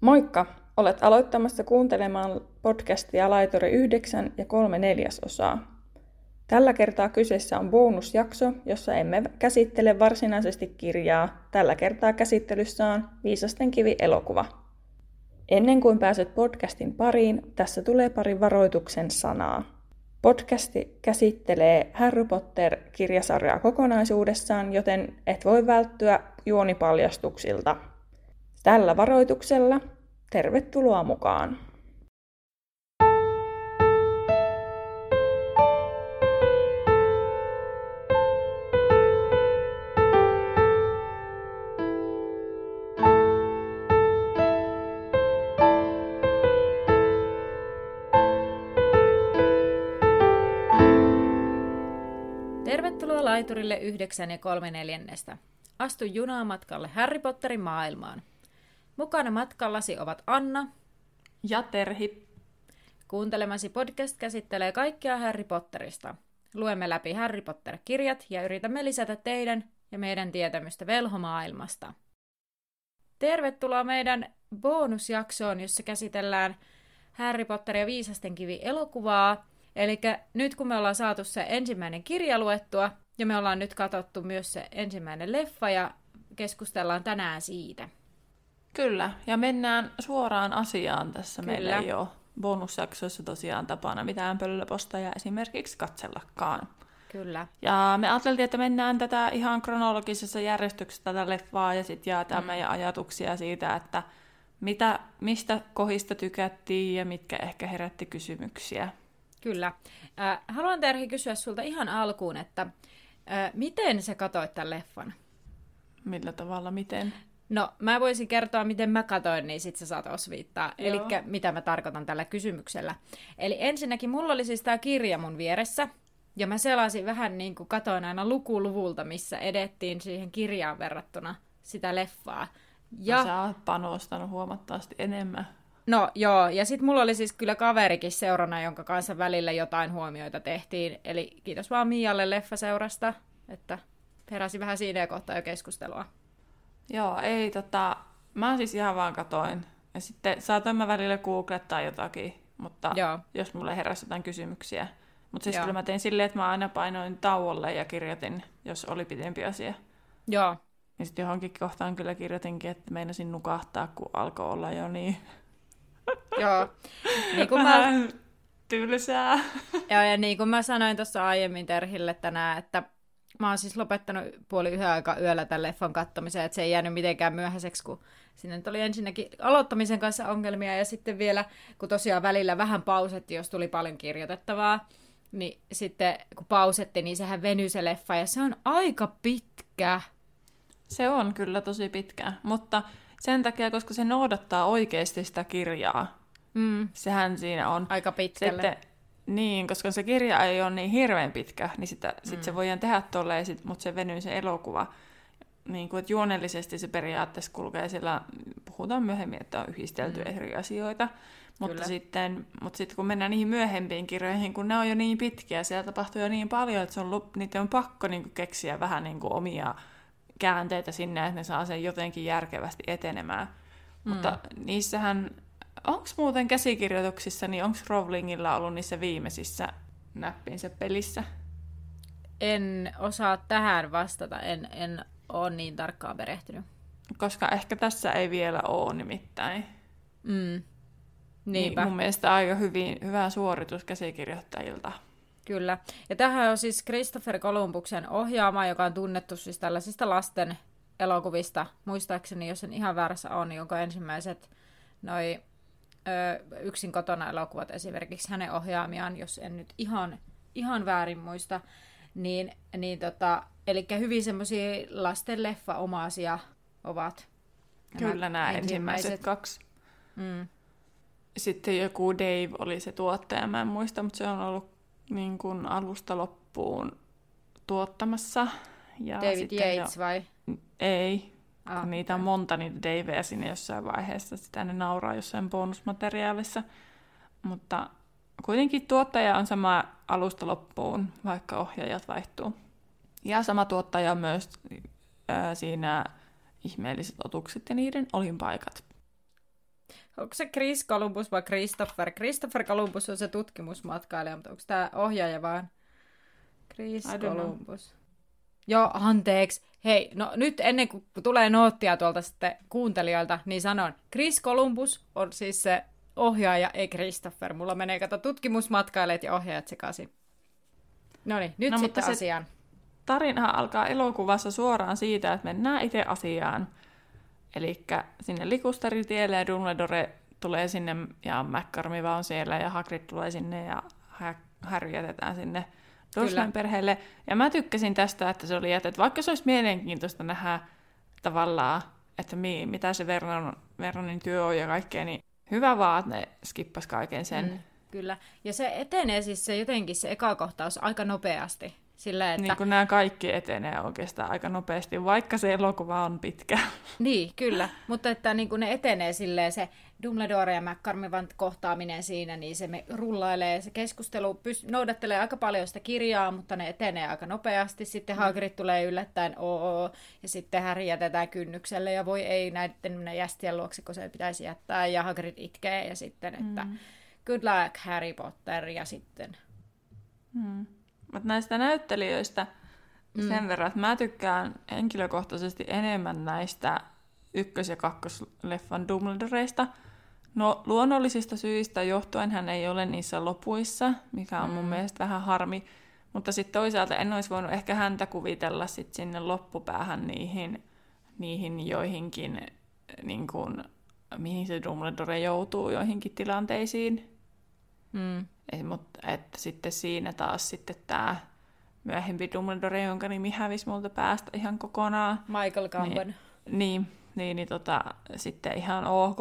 Moikka! Olet aloittamassa kuuntelemaan podcastia Laituri 9 ja 3 neljäsosaa. Tällä kertaa kyseessä on bonusjakso, jossa emme käsittele varsinaisesti kirjaa. Tällä kertaa käsittelyssä on Viisasten kivi elokuva. Ennen kuin pääset podcastin pariin, tässä tulee pari varoituksen sanaa. Podcasti käsittelee Harry Potter-kirjasarjaa kokonaisuudessaan, joten et voi välttyä juonipaljastuksilta. Tällä varoituksella tervetuloa mukaan! Tervetuloa laiturille 9 ja 3 neljännestä. Astu junamatkalle Harry Potterin maailmaan. Mukana matkallasi ovat Anna ja Terhi. Kuuntelemasi podcast käsittelee kaikkea Harry Potterista. Luemme läpi Harry Potter-kirjat ja yritämme lisätä teidän ja meidän tietämystä velhomaailmasta. Tervetuloa meidän bonusjaksoon, jossa käsitellään Harry Potter ja Viisasten kivi elokuvaa. Eli nyt kun me ollaan saatu se ensimmäinen kirja luettua, ja me ollaan nyt katsottu myös se ensimmäinen leffa, ja keskustellaan tänään siitä. Kyllä, ja mennään suoraan asiaan tässä. Kyllä. Meillä ei ole bonusjaksoissa tosiaan tapana mitään pöllöposteja esimerkiksi katsellakaan. Kyllä. Ja me ajateltiin, että mennään tätä ihan kronologisessa järjestyksessä tätä leffaa ja sitten jaetaan mm. meidän ajatuksia siitä, että mitä, mistä kohista tykättiin ja mitkä ehkä herätti kysymyksiä. Kyllä. Äh, haluan Terhi kysyä sulta ihan alkuun, että äh, miten sä katoit tämän leffan? Millä tavalla, miten? No, mä voisin kertoa, miten mä katoin, niin sit sä saat osviittaa. Eli mitä mä tarkoitan tällä kysymyksellä. Eli ensinnäkin mulla oli siis tää kirja mun vieressä, ja mä selasin vähän niin kuin katoin aina lukuluvulta, missä edettiin siihen kirjaan verrattuna sitä leffaa. Ja no, sä oot panostanut huomattavasti enemmän. No joo, ja sitten mulla oli siis kyllä kaverikin seurana, jonka kanssa välillä jotain huomioita tehtiin. Eli kiitos vaan Mialle leffaseurasta, että heräsi vähän siinä kohtaa jo keskustelua. Joo, ei tota, mä siis ihan vaan katoin. Ja sitten saatoin mä välillä googlettaa jotakin, mutta Joo. jos mulle heräsi jotain kysymyksiä. Mutta siis Joo. kyllä mä tein silleen, että mä aina painoin tauolle ja kirjoitin, jos oli pidempi asia. Joo. Ja sitten johonkin kohtaan kyllä kirjoitinkin, että meinasin nukahtaa, kun alkoi olla jo niin... Joo. Niin kuin mä... Tylsää. Joo, ja niin kuin mä sanoin tuossa aiemmin Terhille tänään, että mä oon siis lopettanut puoli yhden aika yöllä tämän leffan kattomisen, että se ei jäänyt mitenkään myöhäiseksi, kun sinne oli ensinnäkin aloittamisen kanssa ongelmia, ja sitten vielä, kun tosiaan välillä vähän pausetti, jos tuli paljon kirjoitettavaa, niin sitten kun pausetti, niin sehän venyi se leffa, ja se on aika pitkä. Se on kyllä tosi pitkä, mutta sen takia, koska se noudattaa oikeasti sitä kirjaa, mm. sehän siinä on. Aika pitkälle. Sitten niin, koska se kirja ei ole niin hirveän pitkä, niin sitä, mm. sit se voidaan tehdä tolleen, sit, mutta se venyy se elokuva. Niin kuin, että juonellisesti se periaatteessa kulkee sillä, puhutaan myöhemmin, että on yhdistelty mm. eri asioita. Mutta sitten, mutta sitten kun mennään niihin myöhempiin kirjoihin, kun ne on jo niin pitkiä, siellä tapahtuu jo niin paljon, että se on, niitä on pakko niin kuin, keksiä vähän niin kuin, omia käänteitä sinne, että ne saa sen jotenkin järkevästi etenemään. Mm. Mutta niissähän Onko muuten käsikirjoituksissa, niin onko Rowlingilla ollut niissä viimeisissä näppinsä pelissä? En osaa tähän vastata, en, en ole niin tarkkaan perehtynyt. Koska ehkä tässä ei vielä ole nimittäin. Mm. Niinpä. Niin mun mielestä aika hyvin, hyvä suoritus käsikirjoittajilta. Kyllä. Ja tähän on siis Christopher Columbuksen ohjaama, joka on tunnettu siis tällaisista lasten elokuvista. Muistaakseni, jos en ihan väärässä on, niin jonka ensimmäiset noi ö, yksin kotona elokuvat esimerkiksi hänen ohjaamiaan, jos en nyt ihan, ihan väärin muista. Niin, niin tota, eli hyvin semmoisia lasten leffa-omaisia ovat nämä Kyllä nämä ensimmäiset, ensimmäiset kaksi. Mm. Sitten joku Dave oli se tuottaja, mä en muista, mutta se on ollut niin kuin alusta loppuun tuottamassa. Ja David Yates jo... vai? Ei, Ah, kun niitä on monta niitä Daveja sinne jossain vaiheessa, sitä ne nauraa jossain bonusmateriaalissa. Mutta kuitenkin tuottaja on sama alusta loppuun, vaikka ohjaajat vaihtuu. Ja sama tuottaja on myös ää, siinä ihmeelliset otukset ja niiden olinpaikat. onko se Chris Columbus vai Christopher? Christopher Columbus on se tutkimusmatkailija, mutta onko tämä ohjaaja vaan Chris Columbus? Joo, anteeksi. Hei, no nyt ennen kuin tulee noottia tuolta sitten kuuntelijoilta, niin sanon, Chris Columbus on siis se ohjaaja, ei Christopher. Mulla menee kato tutkimusmatkailijat ja ohjaajat sekaisin. No niin, nyt no, sitten asiaan. Tarina alkaa elokuvassa suoraan siitä, että mennään itse asiaan. Eli sinne likustaritielle ja Dumbledore tulee sinne ja McCormiva on siellä ja Hagrid tulee sinne ja Harry jätetään sinne Durslin perheelle. Ja mä tykkäsin tästä, että se oli, että vaikka se olisi mielenkiintoista nähdä tavallaan, että mi, mitä se Vernon, Vernonin työ on ja kaikkea, niin hyvä vaan, että ne skippas kaiken sen. Mm, kyllä. Ja se etenee siis se jotenkin se eka kohtaus aika nopeasti. Sillä, että... Niin kuin nämä kaikki etenee oikeastaan aika nopeasti, vaikka se elokuva on pitkä. Niin, kyllä. Mutta että niin kuin ne etenee silleen se Dumbledore ja McCormivan kohtaaminen siinä, niin se me rullailee, se keskustelu pyst- noudattelee aika paljon sitä kirjaa, mutta ne etenee aika nopeasti. Sitten mm. Hagrid tulee yllättäen oo, ja sitten Harry jätetään kynnykselle, ja voi ei näiden jästien luokse, kun se pitäisi jättää, ja Hagrid itkee, ja sitten, että mm. good luck Harry Potter, ja sitten... Mm. Mutta näistä näyttelijöistä mm. sen verran, että mä tykkään henkilökohtaisesti enemmän näistä ykkös- ja kakkosleffan Dumbledoreista, No luonnollisista syistä johtuen hän ei ole niissä lopuissa, mikä on mun mm. mielestä vähän harmi. Mutta sitten toisaalta en olisi voinut ehkä häntä kuvitella sit sinne loppupäähän niihin, niihin joihinkin, niin kuin, mihin se Dumbledore joutuu joihinkin tilanteisiin. Mm. Et, mutta et sitten siinä taas sitten tämä myöhempi Dumbledore, jonka nimi hävisi multa päästä ihan kokonaan. Michael Gambon. Niin, niin, niin, niin tota, sitten ihan ok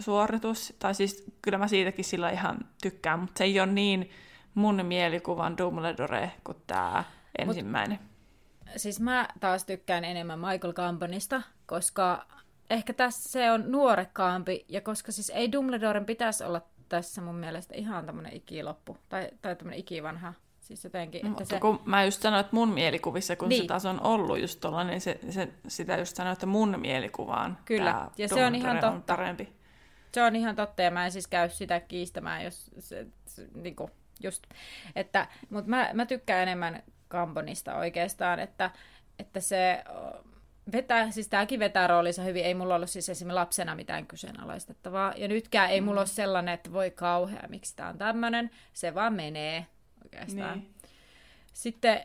suoritus, tai siis kyllä mä siitäkin sillä ihan tykkään, mutta se ei ole niin mun mielikuvan Dumbledore kuin tämä ensimmäinen. Mut, siis mä taas tykkään enemmän Michael Gambonista, koska ehkä tässä se on nuorekkaampi, ja koska siis ei Dumbledoren pitäisi olla tässä mun mielestä ihan tämmöinen ikiloppu, tai, tai tämmöinen ikivanha Siis jotenkin, että Mutta se... kun mä just sanoin, että mun mielikuvissa, kun niin. se taas on ollut just tuolla, niin se, se, sitä just sanoin, että mun mielikuvaan Kyllä, ja se on ihan totta. On parempi. Se on ihan totta, ja mä en siis käy sitä kiistämään, jos se, se niin kuin, just, että, mutta mä, mä tykkään enemmän Kambonista oikeastaan, että, että se vetää, siis tämäkin vetää roolinsa hyvin, ei mulla ollut siis esimerkiksi lapsena mitään kyseenalaistettavaa, ja nytkään ei mulla mm. ole sellainen, että voi kauhea, miksi tämä on tämmöinen, se vaan menee oikeastaan. Niin. Sitten,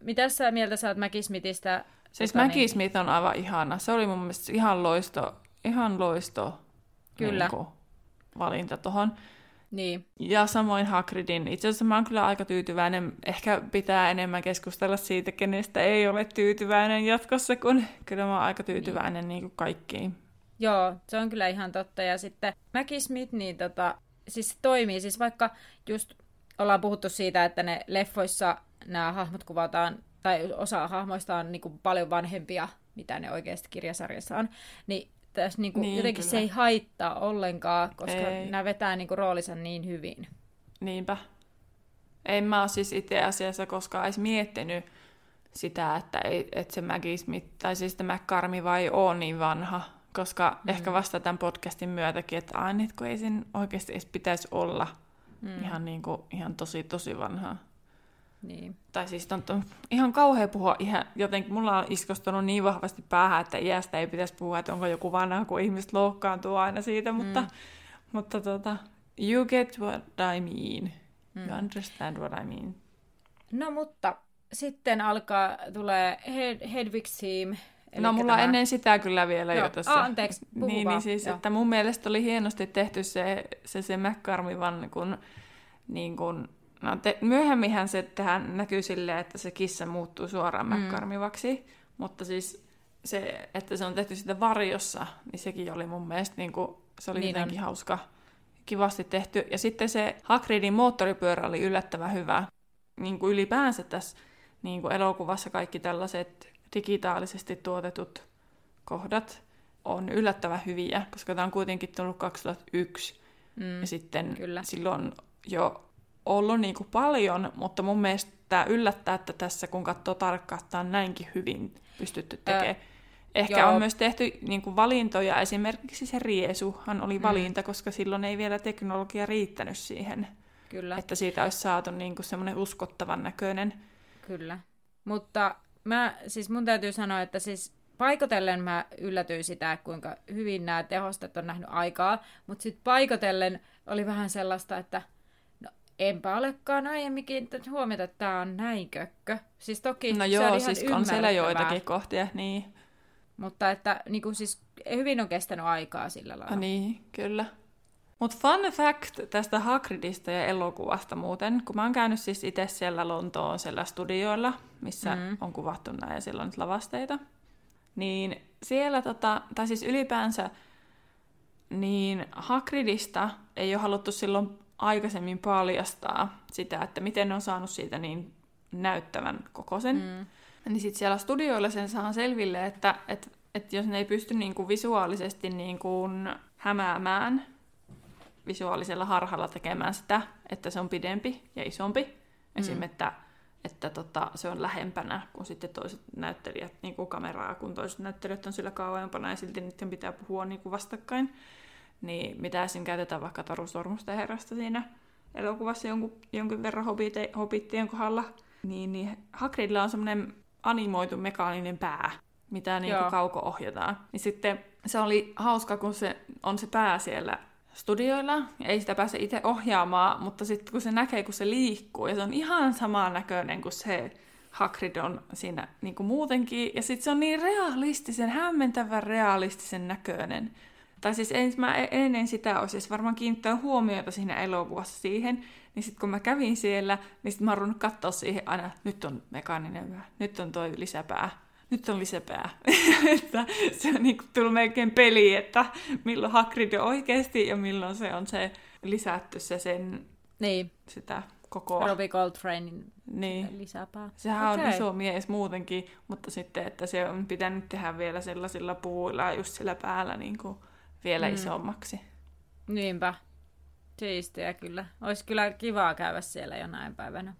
mitä sä mieltä saat Maggie Smithistä? Siis tota, Maggie niin... On aivan ihana, se oli mun mielestä ihan loisto, ihan loisto Kyllä. Niin valinta tuohon. Niin. Ja samoin Hagridin. Itse asiassa mä oon kyllä aika tyytyväinen. Ehkä pitää enemmän keskustella siitä, kenestä ei ole tyytyväinen jatkossa, kun kyllä mä oon aika tyytyväinen niin. Niin kuin kaikkiin. Joo, se on kyllä ihan totta. Ja sitten Maggie Smith, niin tota, siis se toimii. Siis vaikka just ollaan puhuttu siitä, että ne leffoissa nämä hahmot kuvataan, tai osa hahmoista on niin kuin paljon vanhempia, mitä ne oikeasti kirjasarjassa on, niin tässä niin kuin, niin, jotenkin kyllä. se ei haittaa ollenkaan, koska ei. nämä vetää niin kuin, roolinsa niin hyvin. Niinpä. En mä ole siis itse asiassa koskaan edes miettinyt sitä, että, ei, että se Maggie Smith, tai siis tämä McCarmi vai on niin vanha, koska mm. ehkä vasta tämän podcastin myötäkin, että aina kun ei sen oikeasti edes pitäisi olla mm. ihan, niin kuin, ihan tosi tosi vanhaa. Niin. Tai siis on, on ihan kauhea puhua ihan jotenkin, mulla on iskostunut niin vahvasti päähän, että iästä ei pitäisi puhua, että onko joku vanha, kun ihmiset loukkaantuu aina siitä, mm. mutta, mutta tota, you get what I mean. Mm. You understand what I mean. No mutta sitten alkaa, tulee Hed- Hedwig's Team, Eli no mulla tämä... ennen sitä kyllä vielä Joo. jo tässä. Ah, anteeksi, niin, niin siis, Joo. että mun mielestä oli hienosti tehty se, se, se McCarmivan kun, niin kun No, te, myöhemminhän se tähän näkyy silleen, että se kissa muuttuu suoraan mm. mutta siis se, että se on tehty sitä varjossa, niin sekin oli mun mielestä niin kuin, se oli niin jotenkin on. hauska, kivasti tehty. Ja sitten se Hagridin moottoripyörä oli yllättävän hyvä. Niin kuin ylipäänsä tässä niin kuin elokuvassa kaikki tällaiset digitaalisesti tuotetut kohdat on yllättävän hyviä, koska tämä on kuitenkin tullut 2001. Mm, ja sitten kyllä. silloin jo ollut niin kuin paljon, mutta mun mielestä tämä yllättää, että tässä kun katsoo tarkkaan, että on näinkin hyvin pystytty tekemään. ehkä Joo. on myös tehty niin kuin valintoja. Esimerkiksi se riesuhan oli valinta, mm. koska silloin ei vielä teknologia riittänyt siihen, Kyllä, että siitä olisi saatu niin kuin semmoinen uskottavan näköinen. kyllä. Mutta mä, siis mun täytyy sanoa, että siis paikotellen mä yllätyin sitä, kuinka hyvin nämä tehostet on nähnyt aikaa, mutta sitten paikotellen oli vähän sellaista, että enpä olekaan aiemmin kiinnittänyt huomiota, että tämä on näin kökkö. Siis toki No se joo, on ihan siis on siellä ymmärrettävää, joitakin kohtia, niin. Mutta että niin kuin siis hyvin on kestänyt aikaa sillä lailla. Ah, niin, kyllä. Mutta fun fact tästä Hagridista ja elokuvasta muuten, kun mä oon käynyt siis itse siellä Lontoon siellä studioilla, missä Mm. on kuvattu näin ja siellä on nyt lavasteita, niin siellä, tota, tai siis ylipäänsä, niin Hagridista ei ole haluttu silloin aikaisemmin paljastaa sitä, että miten ne on saanut siitä niin näyttävän kokoisen. Mm. Niin sitten siellä studioilla sen saa selville, että et, et jos ne ei pysty niinku visuaalisesti niinku hämäämään visuaalisella harhalla tekemään sitä, että se on pidempi ja isompi. Mm. Esim. että, että tota, se on lähempänä kuin sitten toiset näyttelijät niin kuin kameraa, kun toiset näyttelijät on sillä kauempana ja silti niiden pitää puhua niin kuin vastakkain. Niin mitä esim. käytetään vaikka Taru Sormusten herrasta siinä elokuvassa jonkun, jonkin verran hobite, hobittien kohdalla, niin, niin Hagridilla on semmoinen animoitu mekaaninen pää, mitä niin kuin kauko-ohjataan. Niin sitten se oli hauska, kun se on se pää siellä studioilla, ja ei sitä pääse itse ohjaamaan, mutta sitten kun se näkee, kun se liikkuu, ja se on ihan saman näköinen kuin se Hagrid on siinä niin kuin muutenkin, ja sitten se on niin realistisen, hämmentävän realistisen näköinen. Tai siis en, mä ennen sitä olisi edes varmaan kiinnittänyt huomiota siinä elokuvassa siihen, niin sitten kun mä kävin siellä, niin sitten mä oon ruvennut katsoa siihen aina, nyt on mekaaninen pää, nyt on toi lisäpää, nyt on lisäpää. että se on niin tullut melkein peli, että milloin Hagrid on oikeasti ja milloin se on se lisätty se sen Niin, sitä kokoa. Robbie Coltranein Niin. lisäpää. Sehän Okei. on iso mies muutenkin, mutta sitten, että se on pitänyt tehdä vielä sellaisilla puuilla just sillä päällä niin kuin vielä Mm. mm. isommaksi. Niinpä. Siistiä kyllä. Olisi kyllä kivaa käydä siellä jonain päivänä.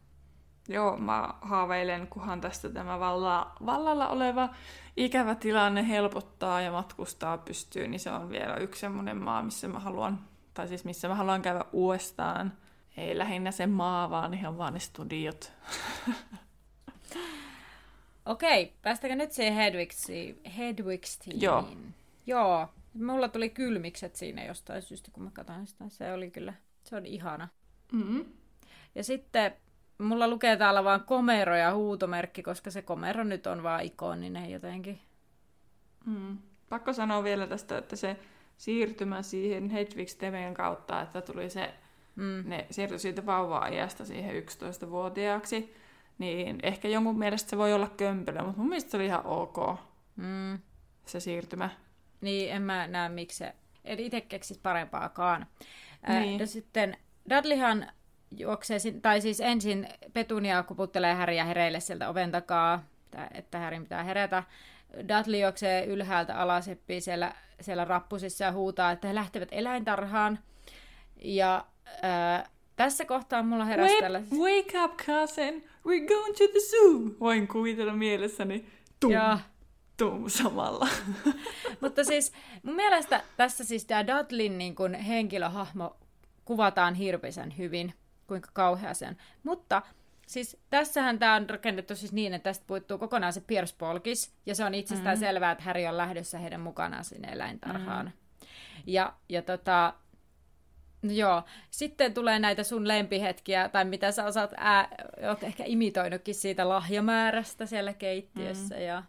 Joo, mä haaveilen, kunhan tästä tämä valla, vallalla oleva ikävä tilanne helpottaa ja matkustaa pystyy, niin se on vielä yksi semmoinen maa, missä mä haluan, tai siis missä mä haluan käydä uudestaan. Ei lähinnä se maa, vaan ihan vaan ne studiot. Okei, päästäkö nyt siihen Hedwigsiin? Hedwigstiin? Joo. Joo. Mulla tuli kylmikset siinä jostain syystä, kun mä katsoin sitä. Se oli kyllä, se on ihana. Mm-hmm. Ja sitten mulla lukee täällä vaan komero ja huutomerkki, koska se komero nyt on vaan ikoninen jotenkin. Mm. Pakko sanoa vielä tästä, että se siirtymä siihen Hedwigs TVn kautta, että tuli se, Mm. ne siirtyi siitä vauva-ajasta siihen 11-vuotiaaksi, niin ehkä jonkun mielestä se voi olla kömpelö, mutta mun mielestä se oli ihan ok, Mm. se siirtymä. Niin, en mä näe miksi se, eli itse keksis parempaakaan. Niin. ja sitten Dudleyhan juoksee, tai siis ensin Petunia kuputtelee Häriä hereille sieltä oven takaa, että Härin pitää herätä. Dudley juoksee ylhäältä alas, heppii siellä, siellä rappusissa ja huutaa, että he lähtevät eläintarhaan. Ja ää, tässä kohtaa mulla heräsi Wake, tällaiset... wake up, cousin! We're going to the zoo! Voin kuvitella mielessäni tum, Ja, tum samalla. Mutta siis mun mielestä tässä siis tämä Dudleyn niin kun henkilöhahmo kuvataan hirveisen hyvin, kuinka kauhea se on. Mutta siis tässähän tämä on rakennettu siis niin, että tästä puuttuu kokonaan se Pierce Polkis, ja se on itsestään mm. selvää, että Harry on lähdössä heidän mukanaan sinne eläintarhaan. Mm. Ja, ja tota, no joo, sitten tulee näitä sun lempihetkiä, tai mitä sä osaat, ää, oot ehkä imitoinutkin siitä lahjamäärästä siellä keittiössä, mm. ja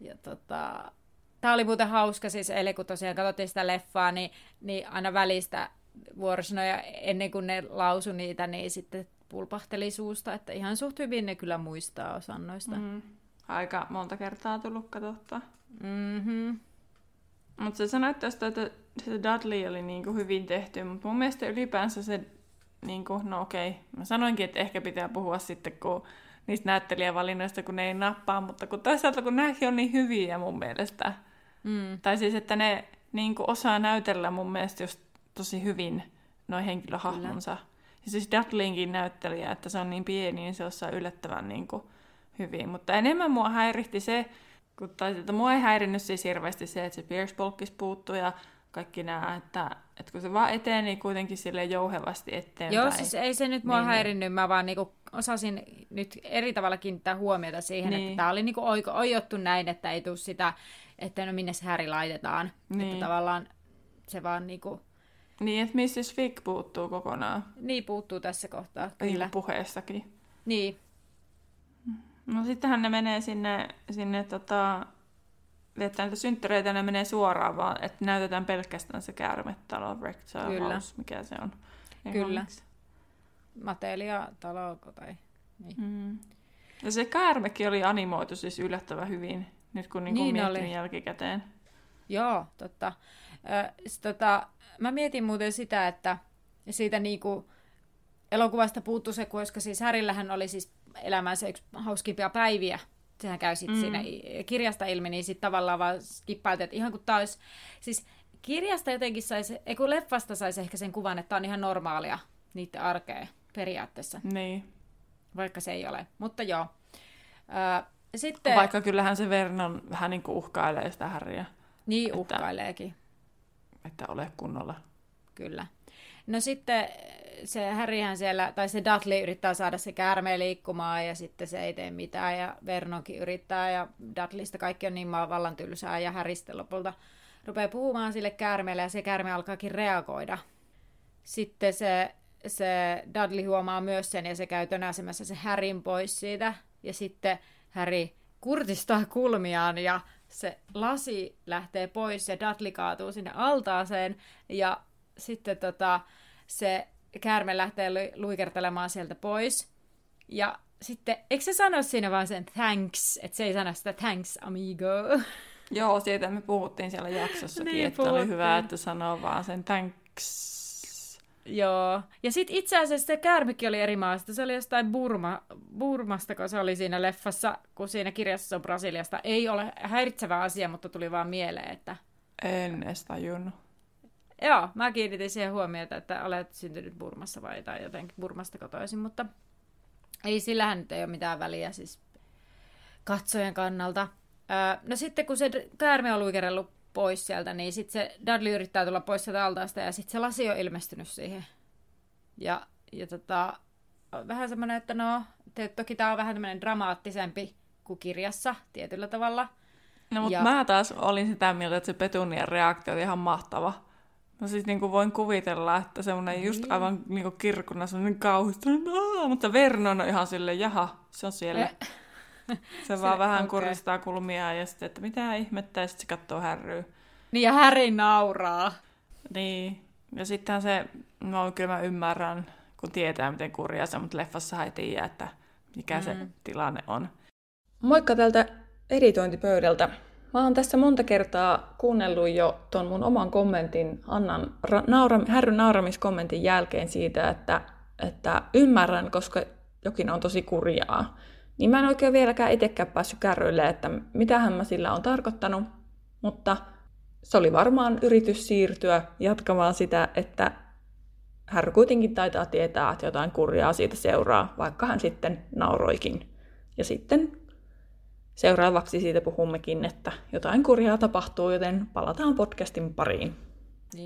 ja tota, tämä oli muuten hauska siis, eli kun tosiaan katsottiin sitä leffaa, niin, niin aina välistä vuorosanoja ennen kuin ne lausu niitä, niin sitten pulpahteli suusta, että ihan suht hyvin ne kyllä muistaa osan noista. Mm. Aika monta kertaa tullut katsottua. Mm-hmm. Mutta sä sanoit tästä, että se Dudley oli niinku hyvin tehty, mutta mun mielestä ylipäänsä se, niinku, no okei, mä sanoinkin, että ehkä pitää puhua sitten kun niistä näyttelijävalinnoista, kun ne ei nappaa, mutta kun toisaalta kun nämäkin on niin hyviä mun mielestä, Mm. tai siis että ne niinku osaa näytellä mun mielestä just tosi hyvin noin henkilöhahmonsa. Ja siis Dudleyinkin näyttelijä, että se on niin pieni, niin se osaa yllättävän niinku hyvin. Mutta enemmän mua häiritti se, Kun, tai, että mua ei häirinnyt siis hirveästi se, että se Pierce polkkis puuttuu ja kaikki nämä, että, että kun se vaan eteen, niin kuitenkin sille jouhevasti eteenpäin. Joo, siis ei se nyt mua Niin, niin. häirinnyt, mä vaan niinku osasin nyt eri tavalla kiinnittää huomiota siihen, Niin. että tämä oli niinku oijottu näin, että ei tule sitä, että no minne se häri laitetaan. Niin. Että tavallaan se vaan niinku, Niin, että Mrs. Fig puuttuu kokonaan. niin puuttuu tässä kohtaa, Kyllä. kyllä. puheessakin. Niin, No sittenhän ne menee sinne, sinne tota, viettää niitä synttäreitä, ne menee suoraan vaan, että näytetään pelkästään se käärmetalo, Rectal Kyllä. House, mikä se on. Kyllä. englanniksi. Matelia taloko tai... Niin. Mm. Ja se käärmekin oli animoitu siis yllättävän hyvin, nyt kun niinku Niin miettii oli. jälkikäteen. Joo, totta. Ö, s- tota, mä mietin muuten sitä, että siitä niinku elokuvasta puuttuu se, koska siis Härillähän oli siis elämänsä yksi hauskimpia päiviä. Sehän käy sitten mm. Siinä kirjasta ilmi, niin sitten tavallaan vaan skippailtiin, että ihan kuin tää olisi... Siis kirjasta jotenkin saisi, ei kun leffasta saisi ehkä sen kuvan, että tämä on ihan normaalia niiden arkea periaatteessa, Niin. vaikka se ei ole. Mutta joo. Ö, sitten... Vaikka kyllähän se Vernon vähän niin kuin uhkailee sitä Harrya, Niin että- uhkaileekin. että ole kunnolla. Kyllä. No sitten se Harryhän siellä, tai se Dudley yrittää saada se käärmeen liikkumaan ja sitten se ei tee mitään ja Vernonkin yrittää ja Dudleysta kaikki on niin vallan tylsää ja sitten lopulta rupeaa puhumaan sille käärmeelle ja se käärme alkaakin reagoida. Sitten se, se Dudley huomaa myös sen ja se käy tönäsemässä se Härin pois siitä ja sitten Harry kurtistaa kulmiaan ja se lasi lähtee pois ja Dudley kaatuu sinne altaaseen ja sitten tota, se käärme lähtee lu- luikertelemaan sieltä pois. Ja sitten, eikö se sano siinä vaan sen thanks, että se ei sano sitä thanks amigo. Joo, siitä me puhuttiin siellä jaksossakin, Niin, että oli puhuttiin. hyvä, että sanoo vaan sen thanks. Joo. Ja sitten itse asiassa se käärmekin oli eri maasta. Se oli jostain Burma, Burmasta, kun se oli siinä leffassa, kun siinä kirjassa on Brasiliasta. Ei ole häiritsevä asia, mutta tuli vaan mieleen, että En edes tajunnut. Joo, mä kiinnitin siihen huomiota, että olet syntynyt Burmassa vai tai jotenkin Burmasta kotoisin, mutta ei sillähän nyt ei ole mitään väliä siis katsojen kannalta. Öö, no sitten kun se käärme on luikerellut pois sieltä, niin sitten se Dudley yrittää tulla pois sieltä altaasta ja sitten se lasi on ilmestynyt siihen. Ja, ja tota, vähän semmoinen, että no, te, toki tämä on vähän tämmöinen dramaattisempi kuin kirjassa tietyllä tavalla. No, mutta Ja- mä taas olin sitä mieltä, että se Petunian reaktio oli ihan mahtava. No siis niin kuin voin kuvitella, että semmoinen just Niin. aivan niin kuin kirkkuna semmoinen kauhistunut, mutta Vernon on ihan silleen, jaha, se on siellä. Eh. Se vaan vähän okei. kuristaa kulmia ja sitten, että mitä ihmettä, ja sitten se katsoo härryä. Niin ja Harry nauraa. Niin, ja sittenhän se, no kyllä mä ymmärrän, kun tietää miten kurjaa se, mutta leffassa ei tiedä, että mikä mm. se tilanne on. Moikka tältä editointipöydältä. Mä oon tässä monta kertaa kuunnellut jo ton mun oman kommentin, Annan ra- nauram- härryn nauramiskommentin jälkeen siitä, että, että ymmärrän, koska jokin on tosi kurjaa. Niin mä en oikein vieläkään itsekään päässyt kärryille, että mitähän mä sillä on tarkoittanut, mutta se oli varmaan yritys siirtyä jatkamaan sitä, että härry kuitenkin taitaa tietää, että jotain kurjaa siitä seuraa, vaikka hän sitten nauroikin. Ja sitten seuraavaksi siitä puhummekin, että jotain kurjaa tapahtuu, joten palataan podcastin pariin.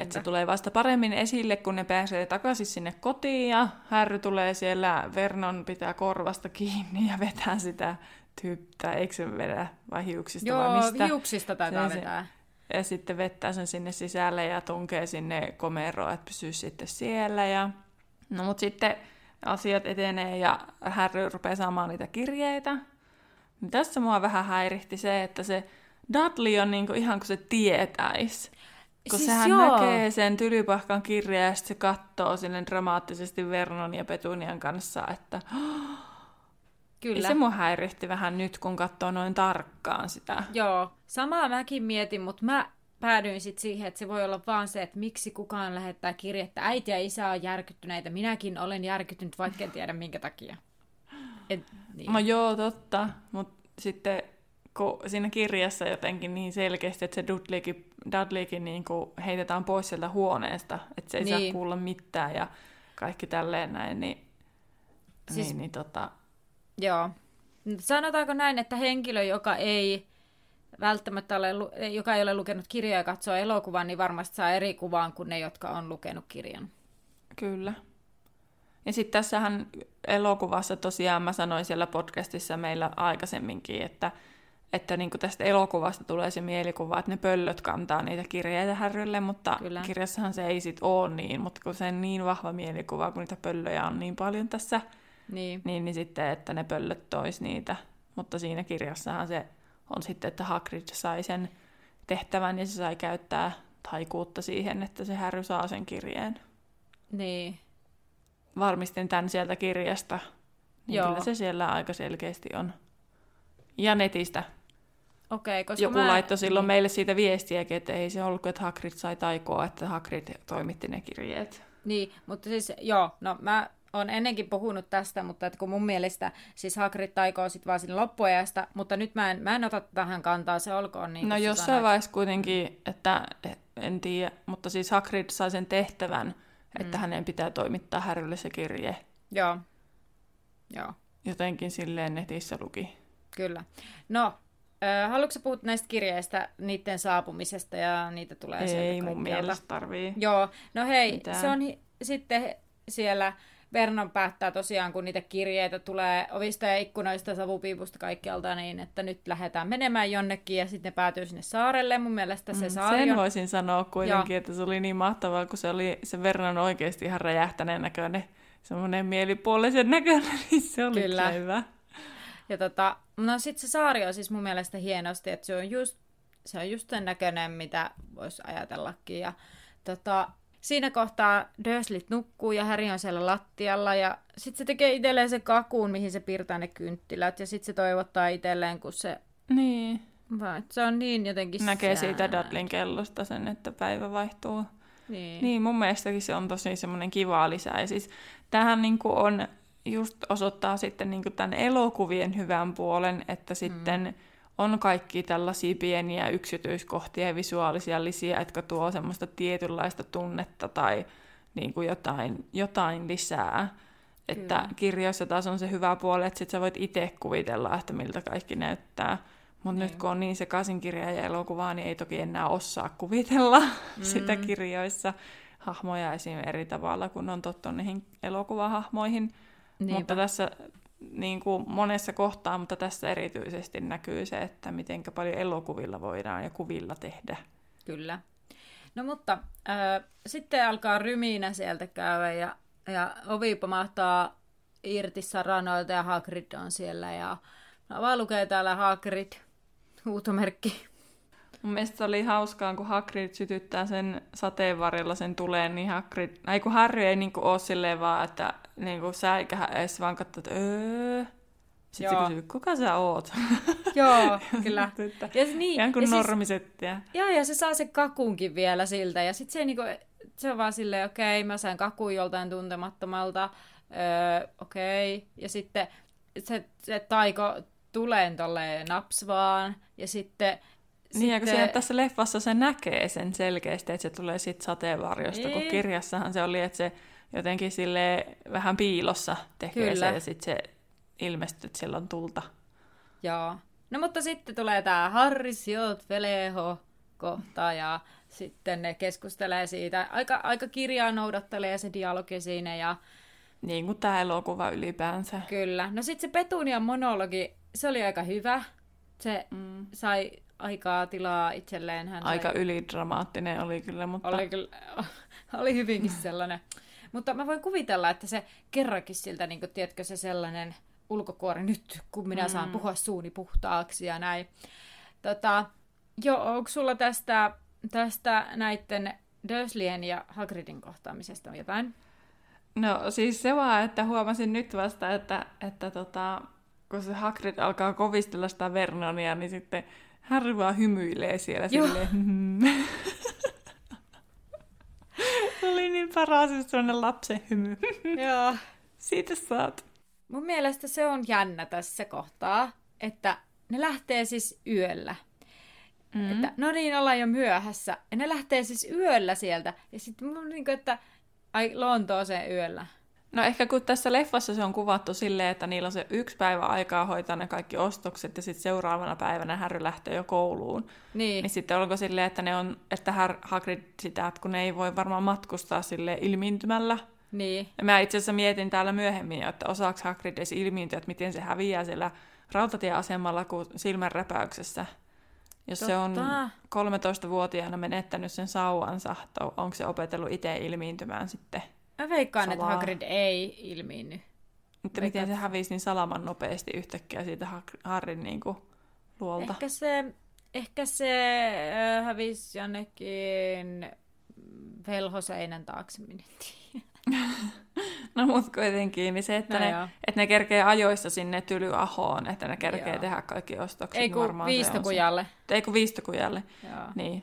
Että se tulee vasta paremmin esille, kun ne pääsee takaisin sinne kotiin ja Härry tulee siellä, Vernon pitää korvasta kiinni ja vetää sitä tyyppiä, eikö se vedä vai hiuksista Joo, vai mistä? hiuksista taitaa Se- se- vetää. Ja sitten vettää sen sinne sisälle ja tunkee sinne komeroon, että pysyy sitten siellä. Ja... No mutta sitten asiat etenee ja Harry rupeaa saamaan niitä kirjeitä. Niin tässä mua vähän häirihti se, että se Dudley on niinku ihan kuin se tietäisi. Kun Siis sehän joo. näkee sen tylypahkan kirjeen ja sitten se katsoo sinne dramaattisesti Vernon ja Petunian kanssa, että Kyllä. Kyllä. se mua häirihti vähän nyt, kun katsoo noin tarkkaan sitä. Joo, samaa mäkin mietin, mutta mä päädyin sitten siihen, että se voi olla vaan se, että miksi kukaan lähettää kirjettä. Äiti ja isä on järkyttyneitä. Minäkin olen järkyttynyt, vaikka en tiedä minkä takia. Et, niin. No joo, totta, mutta sitten kun siinä kirjassa jotenkin niin selkeästi, että se Dudleykin, Dudleykin niin kuin heitetään pois sieltä huoneesta, että se ei niin. Saa kuulla mitään ja kaikki tälleen näin, niin, siis... Siis- niin, niin tota, Joo. Sanotaanko näin, että henkilö, joka ei välttämättä ole, joka ei ole lukenut kirjaa ja katsoo elokuvan, niin varmasti saa eri kuvaan kuin ne, jotka on lukenut kirjan. Kyllä. Ja sitten tässähän elokuvassa tosiaan mä sanoin siellä podcastissa meillä aikaisemminkin, että, että niin tästä elokuvasta tulee se mielikuva, että ne pöllöt kantaa niitä kirjeitä Härrylle, mutta Kyllä. kirjassahan se ei sit ole niin, mutta kun se on niin vahva mielikuva, kun niitä pöllöjä on niin paljon tässä, niin, niin, niin sitten, että ne pöllöt tois niitä. Mutta siinä kirjassahan se on sitten, että Hagrid sai sen tehtävän ja se sai käyttää taikuutta siihen, että se Harry saa sen kirjeen. Niin. Varmistin tämän sieltä kirjasta. Niin Joo. kyllä se siellä aika selkeästi on. Ja netistä. Okei, okay, koska Joku mä... laittoi silloin niin. meille siitä viestiäkin, että ei se ollut, että Hagrid sai taikoa, että Hagrid toimitti ne kirjeet. Niin, mutta siis joo, no mä on ennenkin puhunut tästä, mutta että kun mun mielestä siis Hagrid taikoo sitten vaan sinne loppuajasta, mutta nyt mä en, mä en ota tähän kantaa, se olkoon niin No jossain sanoit. vaiheessa kuitenkin, että en tiedä, mutta siis Hagrid sai sen tehtävän, että mm. hänen pitää toimittaa Harrylle se kirje. Joo. Joo. Jotenkin silleen netissä luki. Kyllä. No, äh, haluatko puhua näistä kirjeistä, niiden saapumisesta ja niitä tulee Ei mun mielestä tarvii. Joo, no hei, mitään. se on hi- sitten siellä Vernon päättää tosiaan, kun niitä kirjeitä tulee ovista ja ikkunoista, savupiipusta kaikkialta, niin että nyt lähdetään menemään jonnekin ja sitten ne päätyy sinne saarelle. Mun mielestä se mm, saari Sen on... voisin sanoa kuitenkin, Joo. että se oli niin mahtavaa, kun se oli se Vernon oikeasti ihan räjähtäneen näköinen, semmoinen mielipuolisen näköinen, niin se oli kyllä, hyvä. Ja tota, no sit se saari on siis mun mielestä hienosti, että se on just, se on just sen näköinen, mitä voisi ajatellakin. Ja tota, siinä kohtaa Dursleyt nukkuu ja Harry on siellä lattialla ja sitten se tekee itselleen sen kakuun, mihin se piirtää ne kynttilät ja sitten se toivottaa itselleen, kun se... Niin. Vaan, se on niin jotenkin Näkee sää. siitä Dudleyn kellosta sen, että päivä vaihtuu. Niin. niin, mun mielestäkin se on tosi semmoinen kiva lisää. Ja siis tähän niin on, just osoittaa sitten niin tämän elokuvien hyvän puolen, että sitten mm on kaikki tällaisia pieniä yksityiskohtia ja visuaalisia lisiä, jotka tuo semmoista tietynlaista tunnetta tai niin kuin jotain, jotain lisää. Että Kyllä. kirjoissa taas on se hyvä puoli, että sit sä voit itse kuvitella, että miltä kaikki näyttää. Mutta nyt niin. kun on niin sekaisin kirja ja elokuvaa, niin ei toki enää osaa kuvitella mm. sitä kirjoissa hahmoja esim. eri tavalla, kun on tottunut niihin elokuvahahmoihin. Niinpä. Mutta tässä niin kuin monessa kohtaa, mutta tässä erityisesti näkyy se, että miten paljon elokuvilla voidaan ja kuvilla tehdä. Kyllä. No mutta äh, sitten alkaa ryminä sieltä käydä ja, ja ovi pamahtaa irti saranoilta ja Hagrid on siellä ja no, vaan lukee täällä Hagrid, huutomerkki. Mun mielestä oli hauskaa, kun Hagrid sytyttää sen sateenvarjolla sen tuleen, niin Hagrid, ei kun Harry ei niinku ole silleen vaan, että niinku sä eikä edes vaan katso, että öö. Sitten Joo. se kysyy, kuka sä oot? Joo, kyllä. ja se, niin, Ihan kuin ja normisettiä. Siis, joo, ja se saa sen kakunkin vielä siltä. Ja sitten se, niinku, se on vaan silleen, okei, okay, mä sain kakun joltain tuntemattomalta. Öö, okei. Okay. Ja sitten se, se taiko tuleen tolleen naps vaan. Ja sitten niin, ja kun siinä tässä leffassa se näkee sen selkeästi, että se tulee sitten sateenvarjosta, kun niin. kirjassahan se oli, että se jotenkin sille vähän piilossa tekee Kyllä. se ja sitten se ilmestyy, että siellä on tulta. Joo. No mutta sitten tulee tämä Harris Jot Veleho kohta ja sitten ne keskustelee siitä. Aika, aika kirjaa noudattelee se dialogi siinä ja... Niin kuin tämä elokuva ylipäänsä. Kyllä. No sitten se Petunian monologi, se oli aika hyvä. Se mm. sai aikaa tilaa itselleen. Hän Aika sai... ylidramaattinen oli kyllä, mutta... Oli, kyllä, oli hyvinkin sellainen. Mutta mä voin kuvitella, että se kerrankin siltä, niin kuin, tiedätkö, se sellainen ulkokuori nyt, kun minä mm. saan puhua suuni puhtaaksi ja näin. Tota, joo, onko sulla tästä, tästä näiden Dursleyen ja Hagridin kohtaamisesta jotain? No siis se vaan, että huomasin nyt vasta, että, että tota, kun se Hagrid alkaa kovistella sitä Vernonia, niin sitten Harry vaan hymyilee siellä Joo. silleen. Niin paras sellainen lapsen hymy. Joo. Siitä saat. Mun mielestä se on jännä tässä kohtaa, että ne lähtee siis yöllä. Mm. Että, no niin, ollaan jo myöhässä. Ja ne lähtee siis yöllä sieltä. Ja sitten mun niin kuin, että ai Lontooseen yöllä. No ehkä kun tässä leffassa se on kuvattu silleen, että niillä on se yksi päivä aikaa hoitaa ne kaikki ostokset ja sitten seuraavana päivänä Harry lähtee jo kouluun. Niin. Niin sitten onko silleen, että, ne on, että Har- Hagrid sitä, että kun ne ei voi varmaan matkustaa sille ilmiintymällä. Niin. Ja mä itse asiassa mietin täällä myöhemmin, että osaako Hagrid edes ilmiintyä, että miten se häviää siellä rautatieasemalla kuin silmänräpäyksessä. Jos se on Totta. 13-vuotiaana menettänyt sen sauvansa, to- onko se opetellut itse ilmiintymään sitten? Mä veikkaan, että Salaa. Hagrid ei ilmiinny. Mutta Veikkaat- miten se hävisi niin salaman nopeasti yhtäkkiä siitä Harrin niin kuin, luolta? Ehkä se, ehkä se äh, hävisi jonnekin velhoseinän taakse, minä. No mut kuitenkin, niin se, että, No ne, joo. että ne kerkee ajoissa sinne Tylyahoon, että ne kerkee Joo. tehdä kaikki ostokset. Ei niin kun se viistokujalle. Se. Ei kun viistokujalle, Joo. niin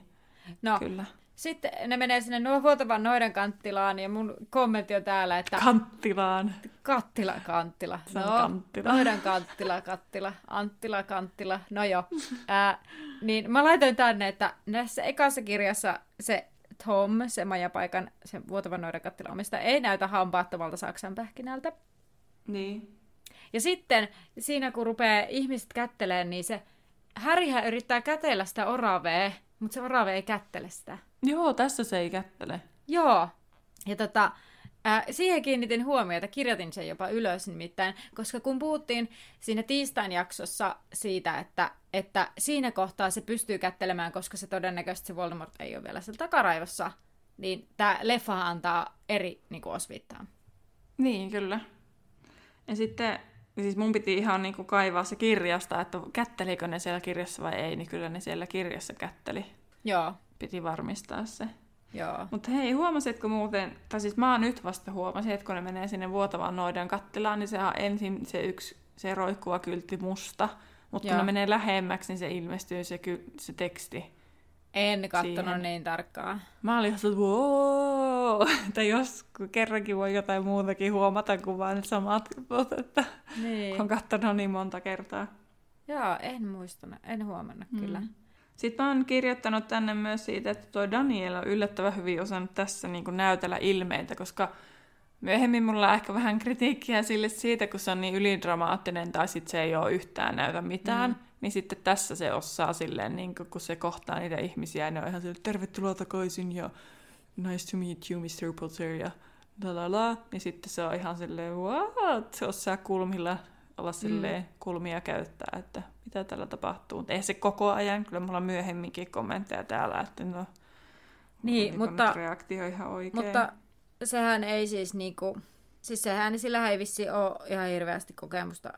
No, kyllä. Sitten ne menee sinne nuo vuotavan noiden kanttilaan ja mun kommentti on täällä, että Kanttilaan. kattila, kanttila. No, kanttila. noidan kanttila, kattila, anttila, kanttila. No joo. Ää, niin mä laitoin tänne, että näissä ekassa kirjassa se Tom, se majapaikan, se vuotavan noiden kattila omistaja, ei näytä hampaattomalta Saksan pähkinältä. Niin. Ja sitten siinä kun rupeaa ihmiset kättelemään, niin se Härihän yrittää kätellä sitä oravea, mutta se orave ei kättele sitä. Joo, tässä se ei kättele. Joo. Ja tota, ää, siihen kiinnitin huomiota, kirjoitin sen jopa ylös nimittäin, koska kun puhuttiin siinä tiistain jaksossa siitä, että, että siinä kohtaa se pystyy kättelemään, koska se todennäköisesti se Voldemort ei ole vielä siellä takaraivossa, niin tämä leffa antaa eri niin kuin osviittaa. Niin, kyllä. Ja sitten, siis mun piti ihan niinku kaivaa se kirjasta, että kättelikö ne siellä kirjassa vai ei, niin kyllä ne siellä kirjassa kätteli. Joo, Piti varmistaa se. joo. Mutta hei, huomasitko muuten, tai siis mä nyt vasta huomasin, että kun ne menee sinne vuotavaan noiden kattilaan, niin sehän on ensin se yksi, se roikkuva kyltti musta. Mutta kun ne menee lähemmäksi, niin se ilmestyy se, ky- se teksti. En kattonut Siihen. niin tarkkaan. Mä olin ihan wow! Tai jos kerrankin voi jotain muutakin huomata kuin vain ne samat jutut, että Niin. on katsonut niin monta kertaa. Joo, en muistanut, en huomannut mm. kyllä. Sitten mä oon kirjoittanut tänne myös siitä, että tuo Daniel on yllättävän hyvin osannut tässä niin kuin näytellä ilmeitä, koska myöhemmin mulla on ehkä vähän kritiikkiä sille siitä, kun se on niin ylidramaattinen tai sitten se ei ole yhtään näytä mitään, mm. Niin sitten tässä se osaa silleen, niin kuin, kun se kohtaa niitä ihmisiä, ja ne on ihan silleen, tervetuloa takaisin ja nice to meet you, Mr. Potter, ja la la la, niin sitten se on ihan silleen, what? Se osaa kulmilla olla silleen kulmia käyttää, että mitä täällä tapahtuu. Ei se koko ajan, kyllä mulla on myöhemminkin kommentteja täällä, että no, Niin, oliko mutta- reaktio ihan oikein. Mutta sehän ei siis niinku, siis sehän sillä ei vissi ole ihan hirveästi kokemusta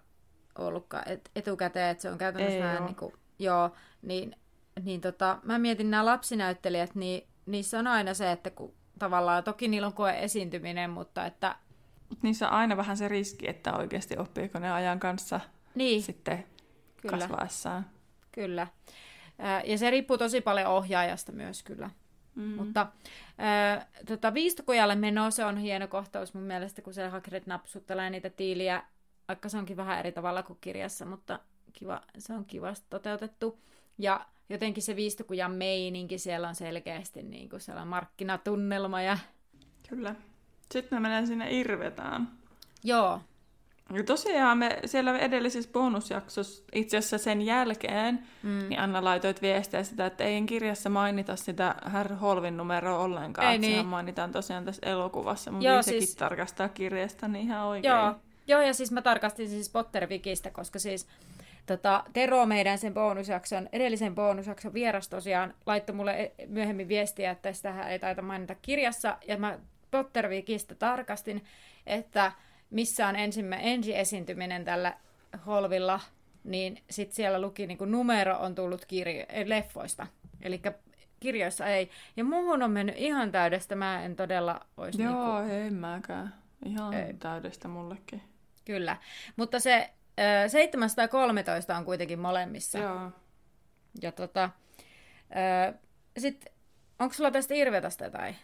ollutkaan et, etukäteen, että se on käytännössä Ei vähän oo. niinku, joo, niin, niin tota, mä mietin nämä lapsinäyttelijät, niin niissä on aina se, että kun tavallaan, toki niillä on koe esiintyminen, mutta että, niissä on aina vähän se riski, että oikeasti oppiiko ne ajan kanssa niin, sitten Kyllä. kasvaessaan. kyllä. Ja se riippuu tosi paljon ohjaajasta myös kyllä. Mm. Mutta tota, viistokojalle meno, se on hieno kohtaus mun mielestä, kun se Hagrid napsuttelee niitä tiiliä, vaikka se onkin vähän eri tavalla kuin kirjassa, mutta kiva, se on kivasti toteutettu. Ja jotenkin se viistokujan meininki, siellä on selkeästi niin kuin sellainen markkinatunnelma ja Kyllä. Sitten me mennään sinne Irvetään. joo, Ja tosiaan me siellä edellisessä bonusjaksossa, itse asiassa sen jälkeen, mm. niin Anna laitoit viestiä sitä, että ei kirjassa mainita sitä Harry Holvin numeroa ollenkaan. Ei niin. Sehän mainitaan tosiaan tässä elokuvassa, mutta sekin siis- tarkastaa kirjasta niin ihan oikein. Joo, joo, ja siis mä tarkastin siis Pottervikistä, koska siis tota, Tero meidän sen bonusjakson, edellisen bonusjakson vieras tosiaan laittoi mulle e- myöhemmin viestiä, että sitä ei taita mainita kirjassa, ja mä Pottervikistä tarkastin, että missä on ensimmä, ensi esiintyminen tällä Holvilla, niin sitten siellä luki niin numero on tullut kirjo- leffoista. Eli kirjoissa ei. Ja muuhun on mennyt ihan täydestä. Mä en todella olisi Joo, niinku, en mäkään. Ihan Ei. täydestä mullekin. Kyllä. Mutta se ö, 713 on kuitenkin molemmissa. Joo. Ja tota, ö, sit, onko sulla tästä Irvetasta jotain?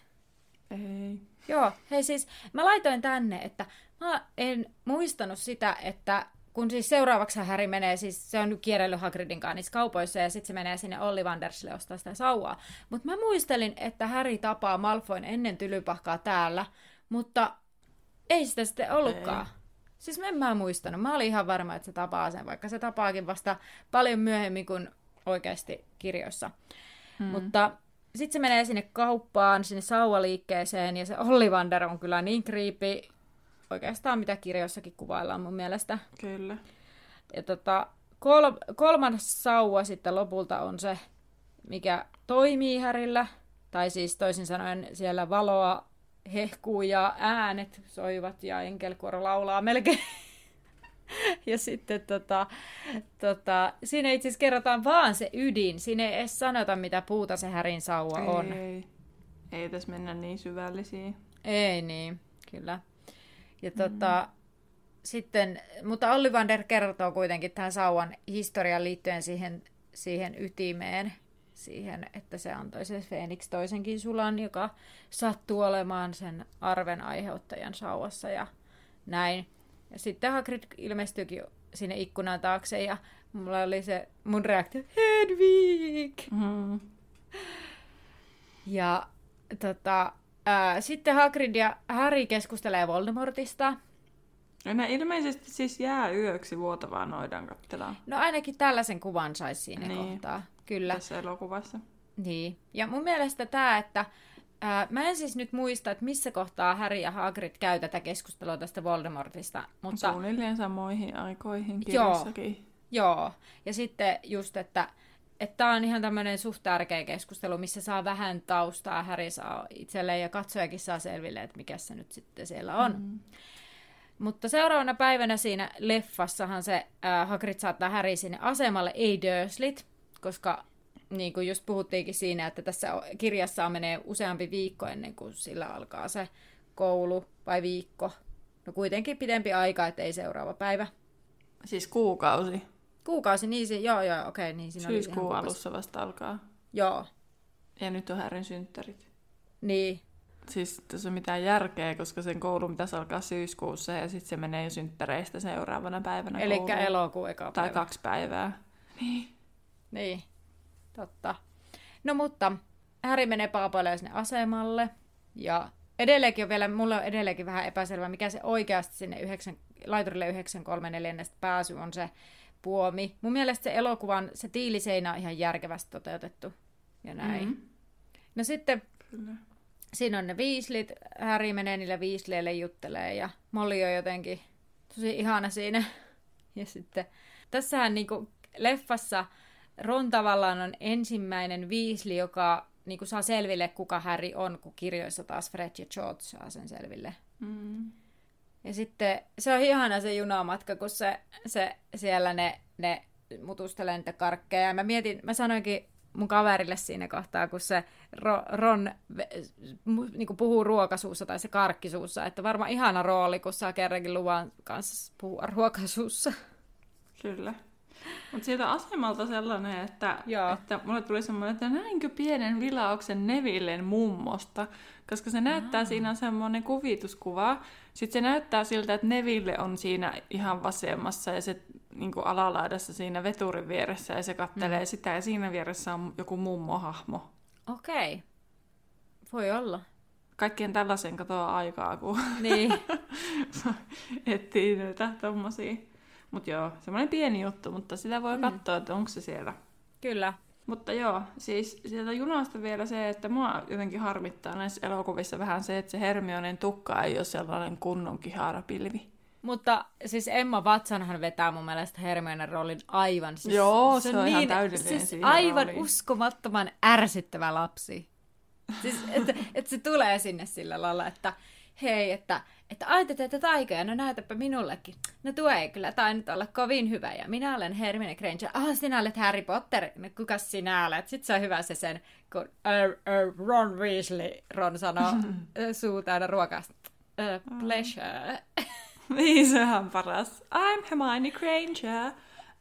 Ei. Joo, hei siis mä laitoin tänne, että mä en muistanut sitä, että kun siis seuraavaksi Häri menee, siis se on nyt kierrellyt Hagridin kanssa niissä kaupoissa ja sitten se menee sinne Ollivandersille ostaa sitä sauvaa. Mutta mä muistelin, että Häri tapaa Malfoyn ennen tylypahkaa täällä, mutta Ei sitä sitten ollutkaan. Ei. Siis en mä muistanut. Mä olin ihan varma, että se tapaa sen, vaikka se tapaakin vasta paljon myöhemmin kuin oikeasti kirjoissa. Hmm. Mutta sitten se menee sinne kauppaan, sinne sauvaliikkeeseen, ja se Ollivander on kyllä niin kriipi, oikeastaan mitä kirjoissakin kuvaillaan mun mielestä. Kyllä. Ja tota, kol- kolmas sauva sitten lopulta on se, mikä toimii Härillä, tai siis toisin sanoen siellä valoa hehkuu ja äänet soivat ja enkelkuoro laulaa melkein. ja sitten tota, tota, siinä itse asiassa kerrotaan vaan se ydin. Siinä ei edes sanota, mitä puuta se härin sauva on. Ei, ei tässä mennä niin syvällisiin. Ei niin, kyllä. Ja tota, mm. sitten, mutta Ollivander kertoo kuitenkin tähän sauvan historian liittyen siihen, siihen ytimeen siihen, että se antoi se Phoenix toisenkin sulan, joka sattuu olemaan sen arven aiheuttajan sauvassa ja näin. Ja sitten Hagrid ilmestyikin sinne ikkunan taakse ja mulla oli se mun reaktio, Hedwig! Mm. Ja tota, ää, sitten Hagrid ja Harry keskustelee Voldemortista. Ja ne ilmeisesti siis jää yöksi vuotavaa noidan kattelaan. No ainakin tällaisen kuvan saisi siinä niin. kohtaa. Kyllä. Tässä elokuvassa. Niin. Ja mun mielestä tämä, että ää, mä en siis nyt muista, että missä kohtaa Harry ja Hagrid käy tätä keskustelua tästä Voldemortista. Mutta... Suunnilleen samoihin aikoihin kirjassakin. Joo. Joo. Ja sitten just, että että tämä on ihan tämmöinen suht tärkeä keskustelu, missä saa vähän taustaa, Harry saa itselleen ja katsojakin saa selville, että mikä se nyt sitten siellä on. Mm. Mutta seuraavana päivänä siinä leffassahan se äh, Hagrid saattaa Harry sinne asemalle, ei Dursleyt, koska niin kuin just puhuttiinkin siinä, että tässä kirjassa menee useampi viikko ennen kuin sillä alkaa se koulu vai viikko. No kuitenkin pidempi aika, että ei seuraava päivä. Siis kuukausi? Kuukausi, niin se, joo joo, okei. Niin siinä Syyskuun alussa vasta alkaa. Joo. Ja nyt on Härin synttärit. Niin. Siis tässä on mitään järkeä, koska sen koulu pitäisi alkaa syyskuussa ja sitten se menee jo synttäreistä seuraavana päivänä Eli elokuun eka päivä. Tai kaksi päivää. Niin. Niin, totta. No mutta Häri menee paapoilemaan sinne asemalle ja edelleenkin on vielä, mulla on edelleenkin vähän epäselvä, mikä se oikeasti sinne 9, laiturille 934 pääsy on se puomi. Mun mielestä se elokuvan, se tiiliseinä on ihan järkevästi toteutettu. Ja näin. Mm-hmm. No sitten Kyllä. siinä on ne viislit, Häri menee niille viisleille juttelee ja Molly on jotenkin tosi ihana siinä. Ja sitten tässähän niinku leffassa Ron tavallaan on ensimmäinen viisli, joka niin kuin saa selville, kuka Harry on, kun kirjoissa taas Fred ja George saa sen selville. Mm. Ja sitten se on ihana se junamatka, kun se, se siellä ne, ne mutustelee niitä karkkeja. Ja mä mietin, mä sanoinkin mun kaverille siinä kohtaa, kun se Ron niin puhuu ruokasuussa tai se karkkisuussa, että varmaan ihana rooli, kun saa kerrankin luvan kanssa puhua ruokasuussa. Kyllä. Mutta siitä asemalta sellainen, että, että mulle tuli semmoinen, että näinkö pienen vilauksen Nevillen mummosta, koska se näyttää, Aa. siinä on semmoinen kuvituskuva. Sitten se näyttää siltä, että Neville on siinä ihan vasemmassa ja se niin kuin alalaidassa siinä veturin vieressä ja se kattelee mm. sitä ja siinä vieressä on joku mummohahmo. Okei. Okay. Voi olla. Kaikkien tällaisen katoa aikaa, kun niin. etsii näitä tommosia. Mutta joo, semmoinen pieni juttu, mutta sitä voi mm. katsoa, että onko se siellä. Kyllä. Mutta joo, siis sieltä junasta vielä se, että mua jotenkin harmittaa näissä elokuvissa vähän se, että se Hermionen tukka ei ole sellainen kunnon kiharapilvi. Mutta siis Emma Watsonhan vetää mun mielestä Hermionen roolin aivan. Siis, Joo, se, se on niin, ihan täydellinen siis aivan rooliin. uskomattoman ärsyttävä lapsi. Siis, että et se tulee sinne sillä lailla, että hei, että, että ai te teette taikoja, no näytäpä minullekin. No tuo ei kyllä tainnut olla kovin hyvä, ja minä olen Hermione Granger. Ah, sinä olet Harry Potter. No kuka sinä olet? Sitten se on hyvä se sen, kun uh, uh, Ron Weasley, Ron sanoo suu täynnä ruokasta. Uh, pleasure. niin, se on paras. I'm Hermione Granger,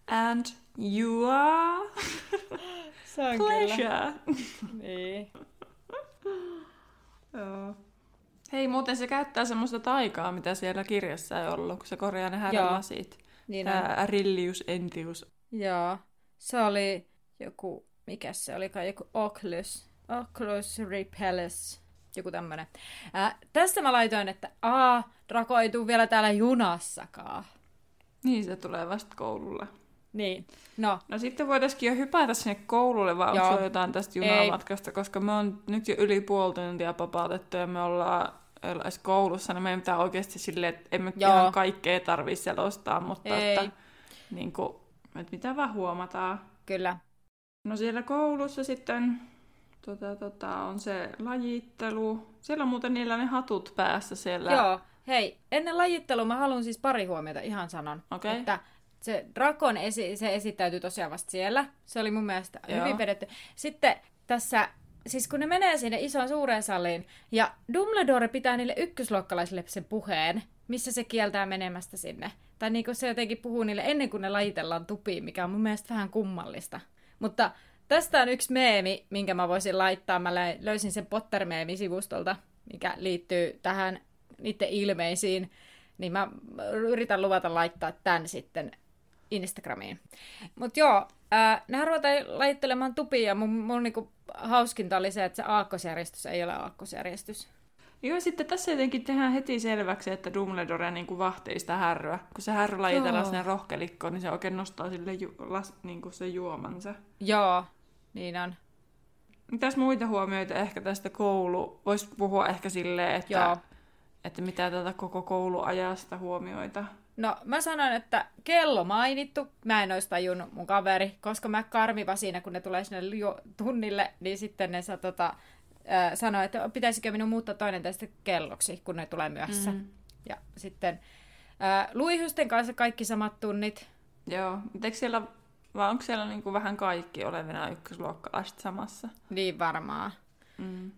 and you are... se on pleasure. Kyllä. niin. Joo. Hei, muuten se käyttää semmoista taikaa, mitä siellä kirjassa ei ollut, kun se korjaa ne häränlasit. Niin Tämä Arillius Entius. Joo. Se oli joku, mikä se oli, joku Oculus. Oculus Repellus. joku tämmönen. Ää, tässä mä laitoin, että a, Drako ei tule vielä täällä junassakaan. Niin, se tulee vasta koululle. Niin, no. No sitten voitaisiin jo hypätä sinne koululle, vai onko jotain tästä junamatkasta, koska me on nyt jo yli puoli tuntia papautettu ja me ollaan edes koulussa, niin meidän pitää oikeasti silleen, että emme Joo. ihan kaikkea tarvitse selostaa, mutta Ei. että, niin kuin, että mitä vaan huomataan. Kyllä. No siellä koulussa sitten tota, tota, on se lajittelu. Siellä on muuten niillä ne hatut päässä siellä. Joo, hei, ennen lajittelua mä haluan siis pari huomiota, ihan sanon. Okei. Että se Drakon esi- se esittäytyi tosiaan vasta siellä. Se oli mun mielestä Joo. hyvin vedetty. Sitten tässä, siis kun ne menee sinne isoon suureen saliin, ja Dumbledore pitää niille ykkösluokkalaisille sen puheen, missä se kieltää menemästä sinne. Tai niin kuin se jotenkin puhuu niille ennen kuin ne lajitellaan tupiin, mikä on mun mielestä vähän kummallista. Mutta tästä on yksi meemi, minkä mä voisin laittaa. Mä lö- löysin sen Potter-meemi-sivustolta, mikä liittyy tähän niiden ilmeisiin. Niin mä yritän luvata laittaa tämän sitten Instagramiin. Mutta joo, ää, nehän ruvetaan lajittelemaan tupia ja mun, mun niinku hauskinta oli se, että se aakkosjärjestys ei ole aakkosjärjestys. Joo, sitten tässä jotenkin tehdään heti selväksi, että Dumbledore niin kuin vahtii sitä härryä. Kun se härry lajitellaan sinne rohkelikkoon, niin se oikein nostaa sille ju- las, niin kuin se juomansa. Joo, niin on. Mitäs muita huomioita ehkä tästä koulu? Voisi puhua ehkä silleen, että, Joo. että mitä tätä koko kouluajasta huomioita. No mä sanoin, että kello mainittu. Mä en olisi tajunnut mun kaveri, koska mä karmiva siinä, kun ne tulee sinne tunnille, niin sitten ne sa, tota, äh, sanoi, että pitäisikö minun muuttaa toinen tästä kelloksi, kun ne tulee myöhässä. Mm. Ja sitten äh, luihysten kanssa kaikki samat tunnit. Joo, mutta siellä, vai onko siellä niin kuin vähän kaikki olevina ykkösluokkalaiset samassa? Niin varmaan. Mm.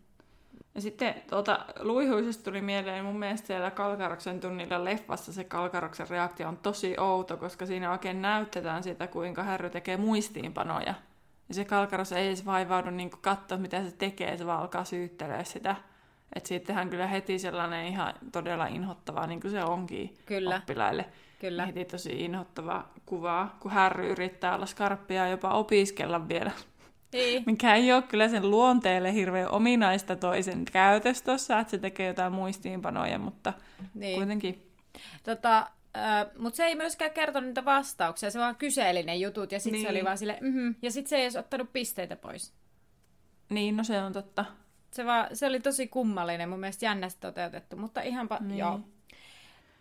Ja sitten tuota, luihuisesta tuli mieleen, mun mielestä siellä Kalkaroksen tunnilla leffassa se Kalkaroksen reaktio on tosi outo, koska siinä oikein näytetään sitä, kuinka Harry tekee muistiinpanoja. Ja se Kalkaros ei edes vaivaudu niin katsoa, mitä se tekee, se vaan alkaa syyttelee sitä. Että siitä tehdään kyllä heti sellainen ihan todella inhottava, niin kuin se onkin Kyllä. oppilaille. Kyllä. Heti tosi inhottava kuvaa, kun Harry yrittää olla skarppia ja jopa opiskella vielä Niin. mikä ei ole kyllä sen luonteelle hirveän ominaista toisen käytöstossa, että se tekee jotain muistiinpanoja, mutta niin. kuitenkin. Tota, äh, mutta se ei myöskään kertonut niitä vastauksia, se vaan kyseli ne jutut ja sitten niin. se Niin. oli vaan sille, mm ja sitten se ei edes ottanut pisteitä pois. Niin, no se on totta. Se, vaan, se oli tosi kummallinen, mun mielestä jännästi toteutettu, mutta ihanpa, Niin. niin. joo.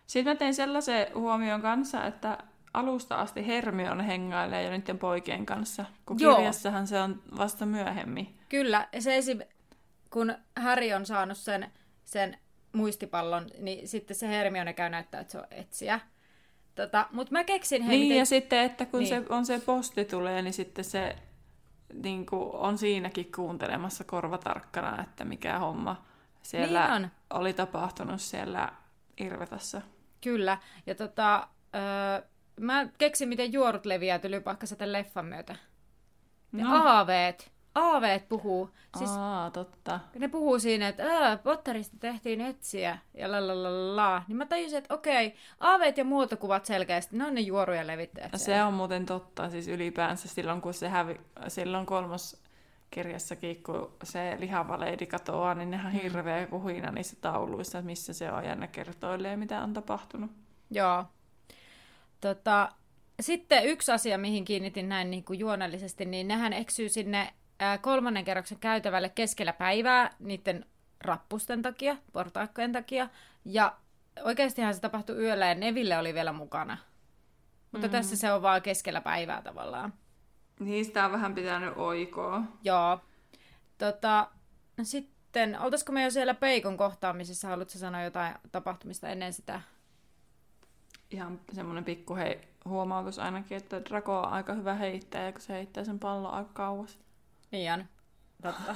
Sitten mä tein sellaisen huomion kanssa, että alusta asti Hermione hengailee jo niiden poikien kanssa, kun Joo. kirjassahan se on vasta myöhemmin. Kyllä, se esim, kun Harry on saanut sen, sen muistipallon, niin sitten se Hermione käy näyttää, että se on etsiä. Tota, mutta mä keksin, hei, niin, miten... ja sitten, että kun Niin. se on se posti tulee, niin sitten se niin kuin, on siinäkin kuuntelemassa korvatarkkana, että mikä homma siellä Niin on. oli tapahtunut siellä Irvetassa. Kyllä, ja tota, öö, mä keksin, miten juorut leviää tylypahkassa tämän leffan myötä. Ja No. aaveet, aaveet puhuu. Siis Aa, totta. ne puhuu siinä, että Potterista tehtiin etsiä ja la la la la. Niin mä tajusin, että okei, aaveet ja muotokuvat selkeästi, ne on ne juorujen levittäjät. Ja siellä. se on muuten totta, siis ylipäänsä silloin, kun se hävi, silloin kolmas kirjassakin, kun se lihava leidi katoaa, niin nehän Mm. hirveä kuhina niissä tauluissa, että missä se on, ja ne kertoilee, mitä on tapahtunut. Joo. Tota, sitten yksi asia, mihin kiinnitin näin niin kuin juonellisesti, niin nehän eksyy sinne kolmannen kerroksen käytävälle keskellä päivää niiden rappusten takia, portaikkojen takia. Ja oikeastihan se tapahtui yöllä ja Neville oli vielä mukana. Mutta mm. tässä se on vaan keskellä päivää tavallaan. Niistä on vähän pitänyt oikoa. Joo. Tota, sitten, oltaisiko me jo siellä Peikon kohtaamisessa? Haluatko sanoa jotain tapahtumista ennen sitä? Ihan semmoinen pikku hei, huomautus ainakin, että Draco on aika hyvä heittäjä, kun se heittää sen pallon aika kauas. Niin on. Totta.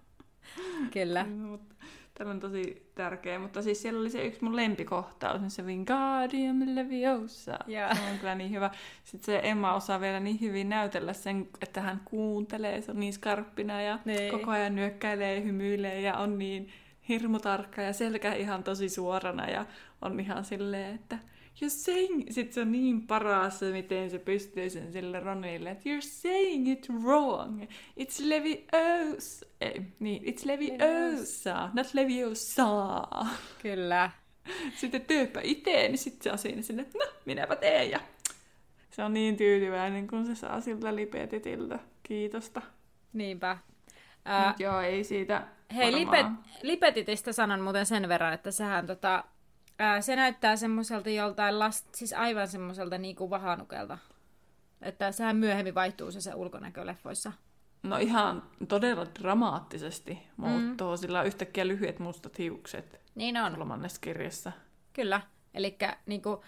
Kyllä. Mutta Tämä on tosi tärkeä, mutta siis siellä oli se yksi mun lempikohtaus, niin se Wingardium Leviosa. Joo. Se on kyllä niin hyvä. Sitten se Emma osaa vielä niin hyvin näytellä sen, että hän kuuntelee, se on niin skarppina ja Niin. koko ajan nyökkäilee, hymyilee ja on niin hirmutarkka ja selkä ihan tosi suorana ja on ihan silleen, että you're saying... Sitten se on niin paras, miten se pystyy sen sille Ronille, että you're saying it wrong. It's Leviosa. Ei, niin, it's Leviosa, not Leviosa. Kyllä. Sitten tyyppä itse, niin sitten se on siinä sinne, että no, minäpä teen. Ja se on niin tyytyväinen, kun se saa siltä lipetitiltä kiitosta. Niinpä. Ää, Mut joo, ei siitä Hei, varmaan. lipet, Lipetitistä sanon muuten sen verran, että sehän tota, ää, se näyttää semmoiselta joltain last, siis aivan semmoiselta niinku vahanukelta. Että sehän myöhemmin vaihtuu se, se ulkonäkö leffoissa. No ihan todella dramaattisesti muuttuu, mm. sillä on yhtäkkiä lyhyet mustat hiukset Niin on. kolmannessa kirjassa. Kyllä. Eli niinku,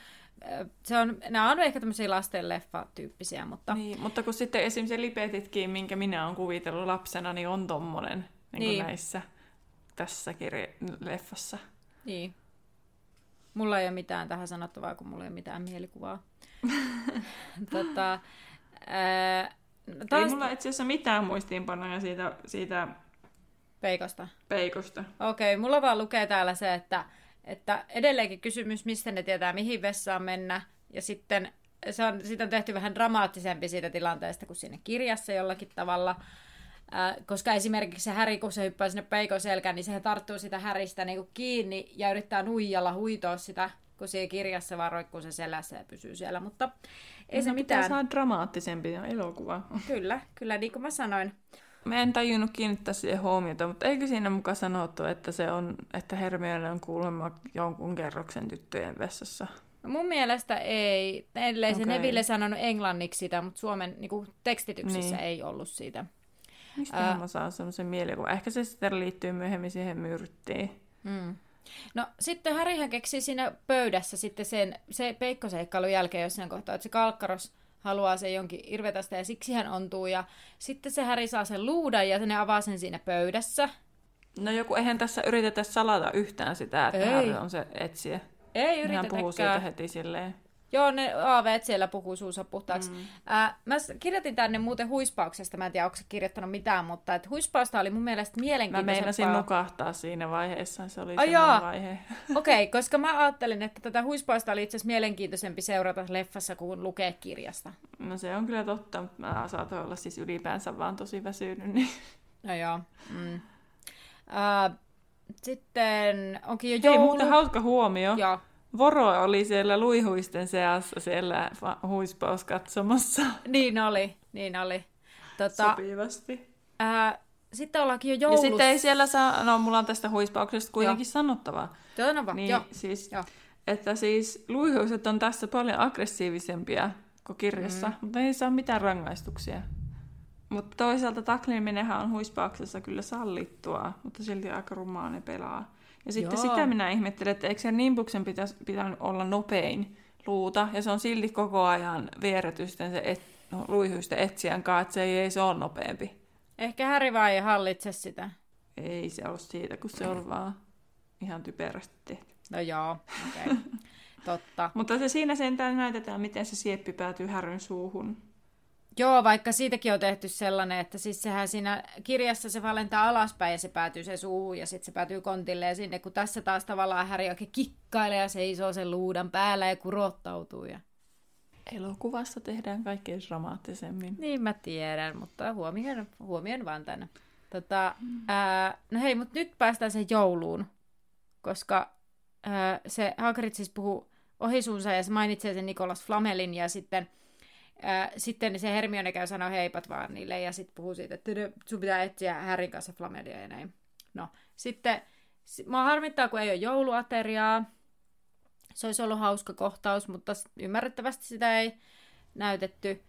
se on, nämä on ehkä tämmöisiä lasten leffa-tyyppisiä, mutta Niin, mutta kun sitten esimerkiksi se lipetitkin, minkä minä olen kuvitellut lapsena, niin on tommonen niin Niin. näissä tässä kirja- leffassa. niin. Mulla ei ole mitään tähän sanottavaa, kun mulla ei ole mitään mielikuvaa. tota, ää, no Ei taas mulla itse asiassa mitään muistiinpanoja siitä, siitä peikosta. peikosta. Okei, mulla vaan lukee täällä se, että, että edelleenkin kysymys, mistä ne tietää, mihin vessaan mennä. Ja sitten se on, siitä on tehty vähän dramaattisempi siitä tilanteesta kuin siinä kirjassa jollakin tavalla. Äh, koska esimerkiksi se Häri, kun se hyppää sinne peikon selkään, niin sehän tarttuu sitä Häristä niin kiinni ja yrittää nuijalla huitoa sitä, kun siinä kirjassa vaan roikkuu se selässä ja pysyy siellä. Mutta ei se No, pitää mitään. saada dramaattisempi elokuva. Kyllä, kyllä niin kuin mä sanoin. Mä en tajunnut kiinnittää siihen huomiota, mutta eikö siinä mukaan sanottu, että, se on, että Hermione on kuulemma jonkun kerroksen tyttöjen vessassa? No mun mielestä ei, ellei se Okei. Neville sanonut englanniksi sitä, mutta Suomen niin kuin, tekstityksissä Niin. ei ollut siitä. Mistä Ää. mä saan semmoisen mielikuvan? Ehkä se sitten liittyy myöhemmin siihen myrttiin. Mm. No sitten Härihän keksi siinä pöydässä sitten sen, se peikkoseikkailun jälkeen jossain kohtaa, että se kalkkaros haluaa sen jonkin irvetästä ja siksi hän ontuu. Ja sitten se Häri saa sen luudan ja ne avaa sen siinä pöydässä. No joku, eihän tässä yritetä salata yhtään sitä, että Ei. Harry on se etsiä. Ei Hän puhuu siitä yritetäkään. heti silleen. Joo, ne aaveet siellä puhuu suunsa puhtaaksi. Mm. Ää, mä kirjoitin tänne muuten huispauksesta, mä en tiedä, onko se kirjoittanut mitään, mutta et huispausta oli mun mielestä Mä mielenkiintoisempaa. meinasin nukahtaa siinä vaiheessa, se oli Ai semmoinen vaihe. Okei, okay, koska mä ajattelin, että tätä huispausta oli itse asiassa mielenkiintoisempi seurata leffassa kuin lukea kirjasta. No se on kyllä totta, mutta mä saatoin olla siis ylipäänsä vaan tosi väsynyt. Niin... No joo. Mm. Ää, sitten onkin jo Hei, joulu. muuten hauska huomio. Joo. Voro oli siellä luihuisten seassa siellä huispauskatsomassa Niin oli, niin oli. Tota, sopivasti. ää, sitten ollaankin jo Ja joulussa. sitten ei siellä saa, no mulla on tästä huispauksesta kuitenkin Joo. sanottavaa. Joo, no vaan, Niin joo. siis, Joo. että siis luihuiset on tässä paljon aggressiivisempia kuin kirjassa, mm. mutta ei saa mitään rangaistuksia. Mutta toisaalta takliminenhan on huispauksessa kyllä sallittua, mutta silti aika rumaa ne pelaa. Ja sitten Joo. sitä minä ihmettelen, että eikö se nimbuksen pitäisi, pitänyt olla nopein luuta, ja se on silti koko ajan vieretysten se et, no, luihuisten etsijän kanssa, että se ei, ei se ole nopeampi. Ehkä Häri vaan ei hallitse sitä. Ei se ole siitä, kun se on vaan ihan typerästi tehty. No joo, okei. Okay. Totta. Mutta se siinä sentään näytetään, miten se sieppi päätyy häryn suuhun. Joo, vaikka siitäkin on tehty sellainen, että siis sehän siinä kirjassa se valentaa alaspäin ja se päätyy se suuhun ja sitten se päätyy kontille ja sinne, kun tässä taas tavallaan Häri oikein kikkailee ja seisoo sen luudan päällä ja kurottautuu. Ja... Elokuvassa tehdään kaikkein dramaattisemmin. Niin mä tiedän, mutta huomioon, huomioon vaan tänne. Tota, ää, no hei, mutta nyt päästään sen jouluun, koska ää, se Hagrid siis puhuu ohisuunsa ja se mainitsee sen Nikolas Flamelin ja sitten, sitten se Hermione käy sanoa heipat vaan niille ja sitten puhuu siitä, että "Tö, sun pitää etsiä Härin kanssa Flamelia ja näin. No, sitten si- mua harmittaa, kun ei ole jouluateriaa. Se olisi ollut hauska kohtaus, mutta ymmärrettävästi sitä ei näytetty.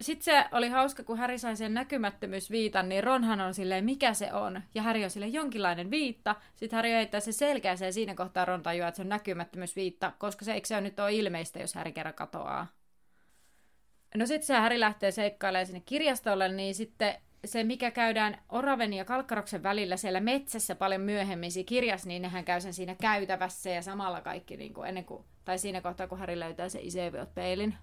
Sitten se oli hauska, kun Häri sai sen näkymättömyysviitan, niin Ronhan on silleen, mikä se on? Ja Häri on silleen, jonkinlainen viitta. Sitten Häri heittää se selkeäseen siinä kohtaa Ron tajuaa, että se on näkymättömyysviitta, koska se eikö se nyt ole ilmeistä, jos Häri kerran katoaa. No sitten se Häri lähtee seikkailemaan sinne kirjastolle, niin sitten se, mikä käydään Oraven ja Kalkkaroksen välillä siellä metsässä paljon myöhemmin siinä kirjassa, niin nehän käy sen siinä käytävässä ja samalla kaikki niin kuin ennen kuin, tai siinä kohtaa, kun Häri löytää se Iseviot-peilin.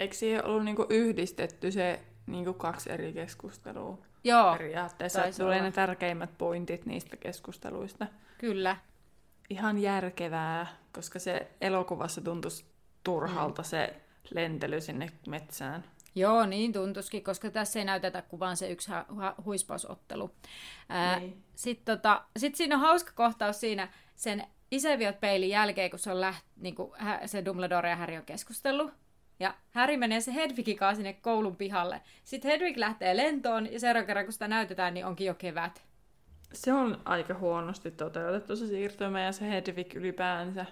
Eikö siihen ollut niinku yhdistetty se niinku kaksi eri keskustelua Joo, periaatteessa? tulee ne tärkeimmät pointit niistä keskusteluista. Kyllä. ihan järkevää, koska se elokuvassa tuntuisi turhalta mm. se lentely sinne metsään. Joo, niin tuntuskin, koska tässä ei näytetä kuin vaan se yksi hu- huispausottelu. Niin. Sitten tota, sit siinä on hauska kohtaus siinä sen Iseviot peilin jälkeen, kun se on läht, niin kuin, se Dumbledore ja Harry on keskustellut. Ja Harry menee se Hedwigin kanssa sinne koulun pihalle. Sitten Hedwig lähtee lentoon ja seuraavan kerran kun sitä näytetään, niin onkin jo kevät. Se on aika huonosti toteutettu se siirtymä ja se Hedwig ylipäänsä.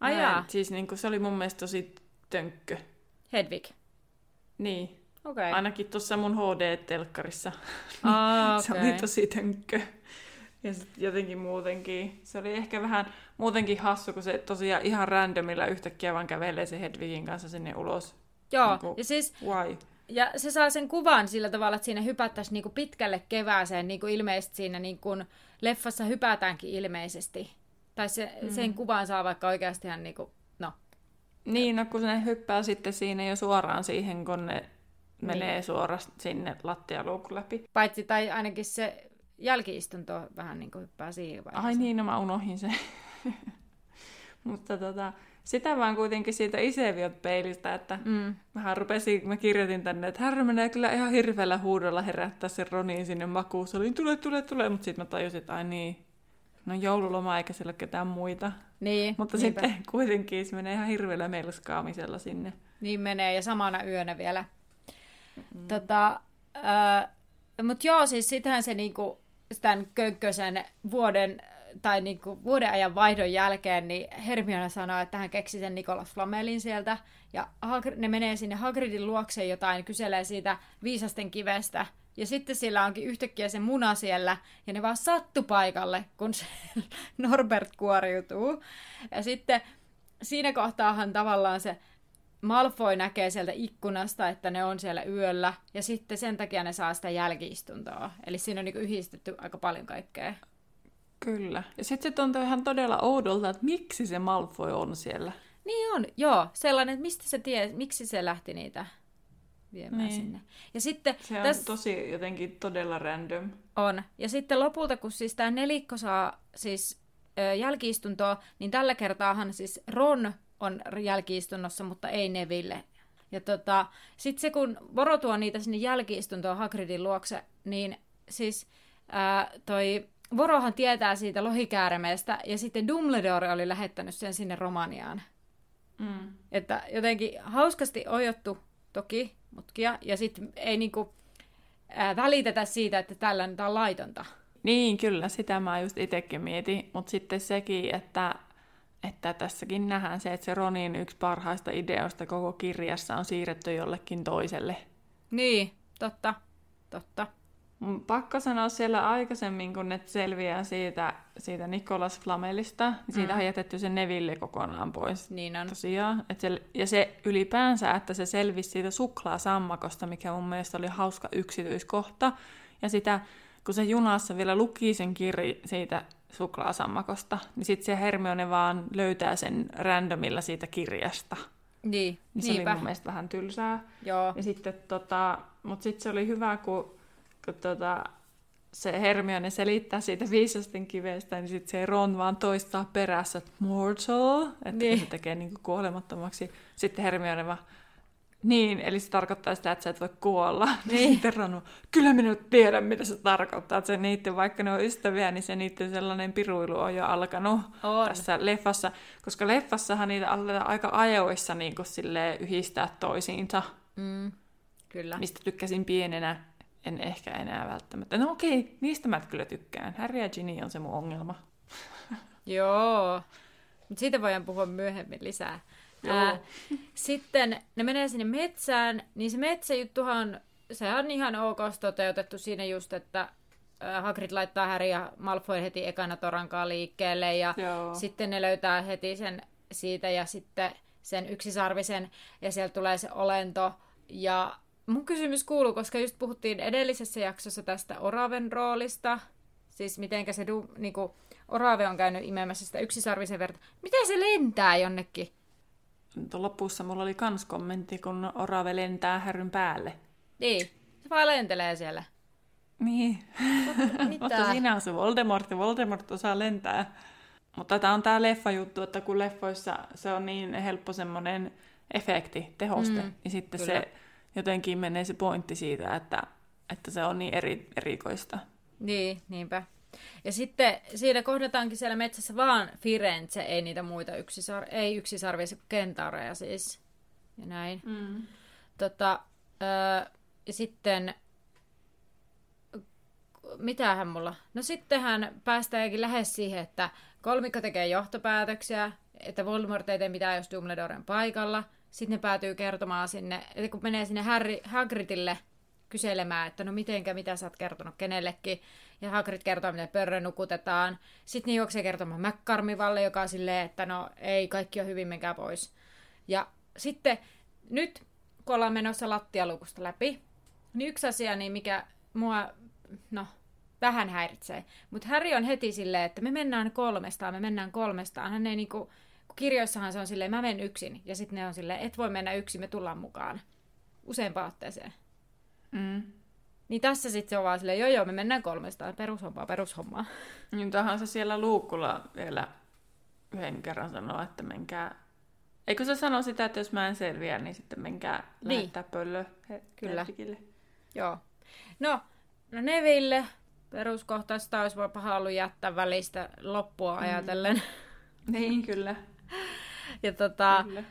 Ai. Siis niin kuin, se oli mun mielestä tosi tönkkö. Hedwig? Niin. Okay. Ainakin tuossa mun HD-telkkarissa. Ah, okay. se oli tosi tönkkö. Ja sitten jotenkin muutenkin. Se oli ehkä vähän muutenkin hassu, kun se tosiaan ihan randomilla yhtäkkiä vaan kävelee se Hedwigin kanssa sinne ulos. Joo, niin kuin, ja siis... Why? Ja se saa sen kuvan sillä tavalla, että siinä hypättäisiin niinku pitkälle kevääseen, niin kuin ilmeisesti siinä niin kuin leffassa hypätäänkin ilmeisesti. Tai se, mm. sen kuvan saa vaikka oikeasti ihan niin no. Niin, kun ne hyppää sitten siinä jo suoraan siihen, kun ne niin. menee suoraan sinne lattialuukun läpi. Paitsi tai ainakin se jälkiistunto vähän niin kuin hyppää siihen vaiheessa. Ai niin, no mä unohin se. Mutta tota, sitä vaan kuitenkin siitä Iseviot peilistä, että mm. mähän rupesin, mä kirjoitin tänne, että Harry menee kyllä ihan hirveällä huudolla herättää sen Ronin sinne oli, tule, tule, tule, mutta sitten mä tajusin, että ai niin, no joululoma eikä siellä ole ketään muita. Niin, Mutta niinpä. sitten kuitenkin se menee ihan hirveällä melskaamisella sinne. Niin menee, ja samana yönä vielä. Mm. Tota, äh, mutta joo, siis sitähän se niinku, tämän Könkkösen vuoden tai niin kuin vuoden ajan vaihdon jälkeen, niin Hermione sanoo, että hän keksi sen Nikolas Flamelin sieltä, ja ne menee sinne Hagridin luokse jotain, kyselee siitä viisasten kivestä, ja sitten sillä onkin yhtäkkiä se muna siellä, ja ne vaan sattu paikalle, kun se Norbert kuoriutuu. Ja sitten siinä kohtaahan tavallaan se Malfoy näkee sieltä ikkunasta, että ne on siellä yöllä, ja sitten sen takia ne saa sitä jälkiistuntoa. Eli siinä on niin yhdistetty aika paljon kaikkea. Kyllä. Ja sitten se tuntuu ihan todella oudolta, että miksi se Malfoy on siellä. Niin on, joo. Sellainen, että mistä se tie, miksi se lähti niitä viemään niin. sinne. Ja sitten se on täs... tosi jotenkin todella random. On. Ja sitten lopulta, kun siis tämä nelikko saa siis ö, jälkiistuntoa, niin tällä kertaahan siis Ron on jälkiistunnossa, mutta ei Neville. Ja tota, sitten se, kun Voro tuo niitä sinne jälkiistuntoon Hagridin luokse, niin siis ää, toi Vorohan tietää siitä lohikääremeestä, ja sitten Dumbledore oli lähettänyt sen sinne Romaniaan. Mm. Että jotenkin hauskasti ojottu toki mutkia, ja sitten ei niinku ää, välitetä siitä, että tällä on laitonta. Niin, kyllä, sitä mä just itsekin mietin, mutta sitten sekin, että, että tässäkin nähdään se, että se Ronin yksi parhaista ideoista koko kirjassa on siirretty jollekin toiselle. Niin, totta, totta. Mun pakko sanoa siellä aikaisemmin, kun ne selviää siitä, siitä Nikolas Flamelista, niin siitä mm. on jätetty se Neville kokonaan pois. Niin on. Tosiaan. Et se, ja se ylipäänsä, että se selvisi siitä suklaasammakosta, mikä mun mielestä oli hauska yksityiskohta. Ja sitä, kun se junassa vielä luki sen kirji siitä suklaasammakosta, niin sitten se Hermione vaan löytää sen randomilla siitä kirjasta. Niin, niin se niinpä. oli mun mielestä vähän tylsää. Joo. Ja sitten tota, mutta sitten se oli hyvä, kun kun tota, se Hermione selittää siitä viisasten kivestä, niin sitten se Ron vaan toistaa perässä, että mortal, että niin. se tekee niin kuolemattomaksi. Sitten Hermione vaan, niin, eli se tarkoittaa sitä, että sä et voi kuolla. Niin. Sitten Ron kyllä minä nyt tiedän, mitä se tarkoittaa. Että se niiden, vaikka ne on ystäviä, niin se niiden sellainen piruilu on jo alkanut on. tässä leffassa. Koska leffassahan niitä aletaan aika ajoissa niin kuin yhdistää toisiinsa. Mm, kyllä. Mistä tykkäsin pienenä en ehkä enää välttämättä. No okei, niistä mä kyllä tykkään. Harry ja Ginny on se mun ongelma. Joo, mutta siitä voidaan puhua myöhemmin lisää. Ää, sitten ne menee sinne metsään, niin se metsäjuttuhan, se on ihan ok toteutettu siinä just, että Hagrid laittaa Harry ja Malfoy heti ekana torankaa liikkeelle ja Joo. sitten ne löytää heti sen siitä ja sitten sen yksisarvisen ja sieltä tulee se olento ja mun kysymys kuuluu, koska just puhuttiin edellisessä jaksossa tästä Oraven roolista, siis mitenkä se du, niinku, Orave on käynyt imemässä sitä yksisarvisen verta. Miten se lentää jonnekin? Lopussa mulla oli kans kommentti, kun Orave lentää härryn päälle. Niin, se vaan lentelee siellä. Niin. Mutta, Mutta siinä on se Voldemort, ja Voldemort osaa lentää. Mutta tämä on tämä leffa-juttu, että kun leffoissa se on niin helppo semmoinen efekti, tehoste, mm, niin sitten kyllä. se jotenkin menee se pointti siitä, että, että se on niin eri, erikoista. Niin, niinpä. Ja sitten siinä kohdataankin siellä metsässä vaan Firenze, ei niitä muita yksisar- ei yksisarvisia kentaureja siis. Ja näin. Mm. Tota, öö, ja sitten mitähän mulla? No sittenhän päästäänkin lähes siihen, että kolmikko tekee johtopäätöksiä, että Voldemort ei tee mitään, jos Dumbledoren paikalla. Sitten ne päätyy kertomaan sinne, että kun menee sinne Harry, Hagridille kyselemään, että no mitenkä, mitä sä oot kertonut kenellekin. Ja Hagrid kertoo, miten pörrö nukutetaan. Sitten ne juoksee kertomaan McCarmivalle, joka on silleen, että no ei, kaikki on hyvin, menkää pois. Ja sitten nyt, kun ollaan menossa lattialukusta läpi, niin yksi asia, niin mikä mua, no, vähän häiritsee. Mutta Harry on heti silleen, että me mennään kolmestaan, me mennään kolmestaan. Hän ei niinku, kirjoissahan se on silleen, mä menen yksin. Ja sitten ne on silleen, et voi mennä yksin, me tullaan mukaan. Useampaan otteeseen. Mm. Niin tässä sitten se on vaan silleen, joo joo, me mennään kolmestaan, perushommaa, perushommaa. Niin tähän se siellä luukulla vielä yhden kerran sanoo, että menkää... Eikö se sano sitä, että jos mä en selviä, niin sitten menkää niin. lähettää pöllö Kyllä. Hedwigille. Joo. No, no Neville, peruskohtaista olisi paha ollut jättää välistä loppua mm. ajatellen. Niin, kyllä. ja tota, kyllä.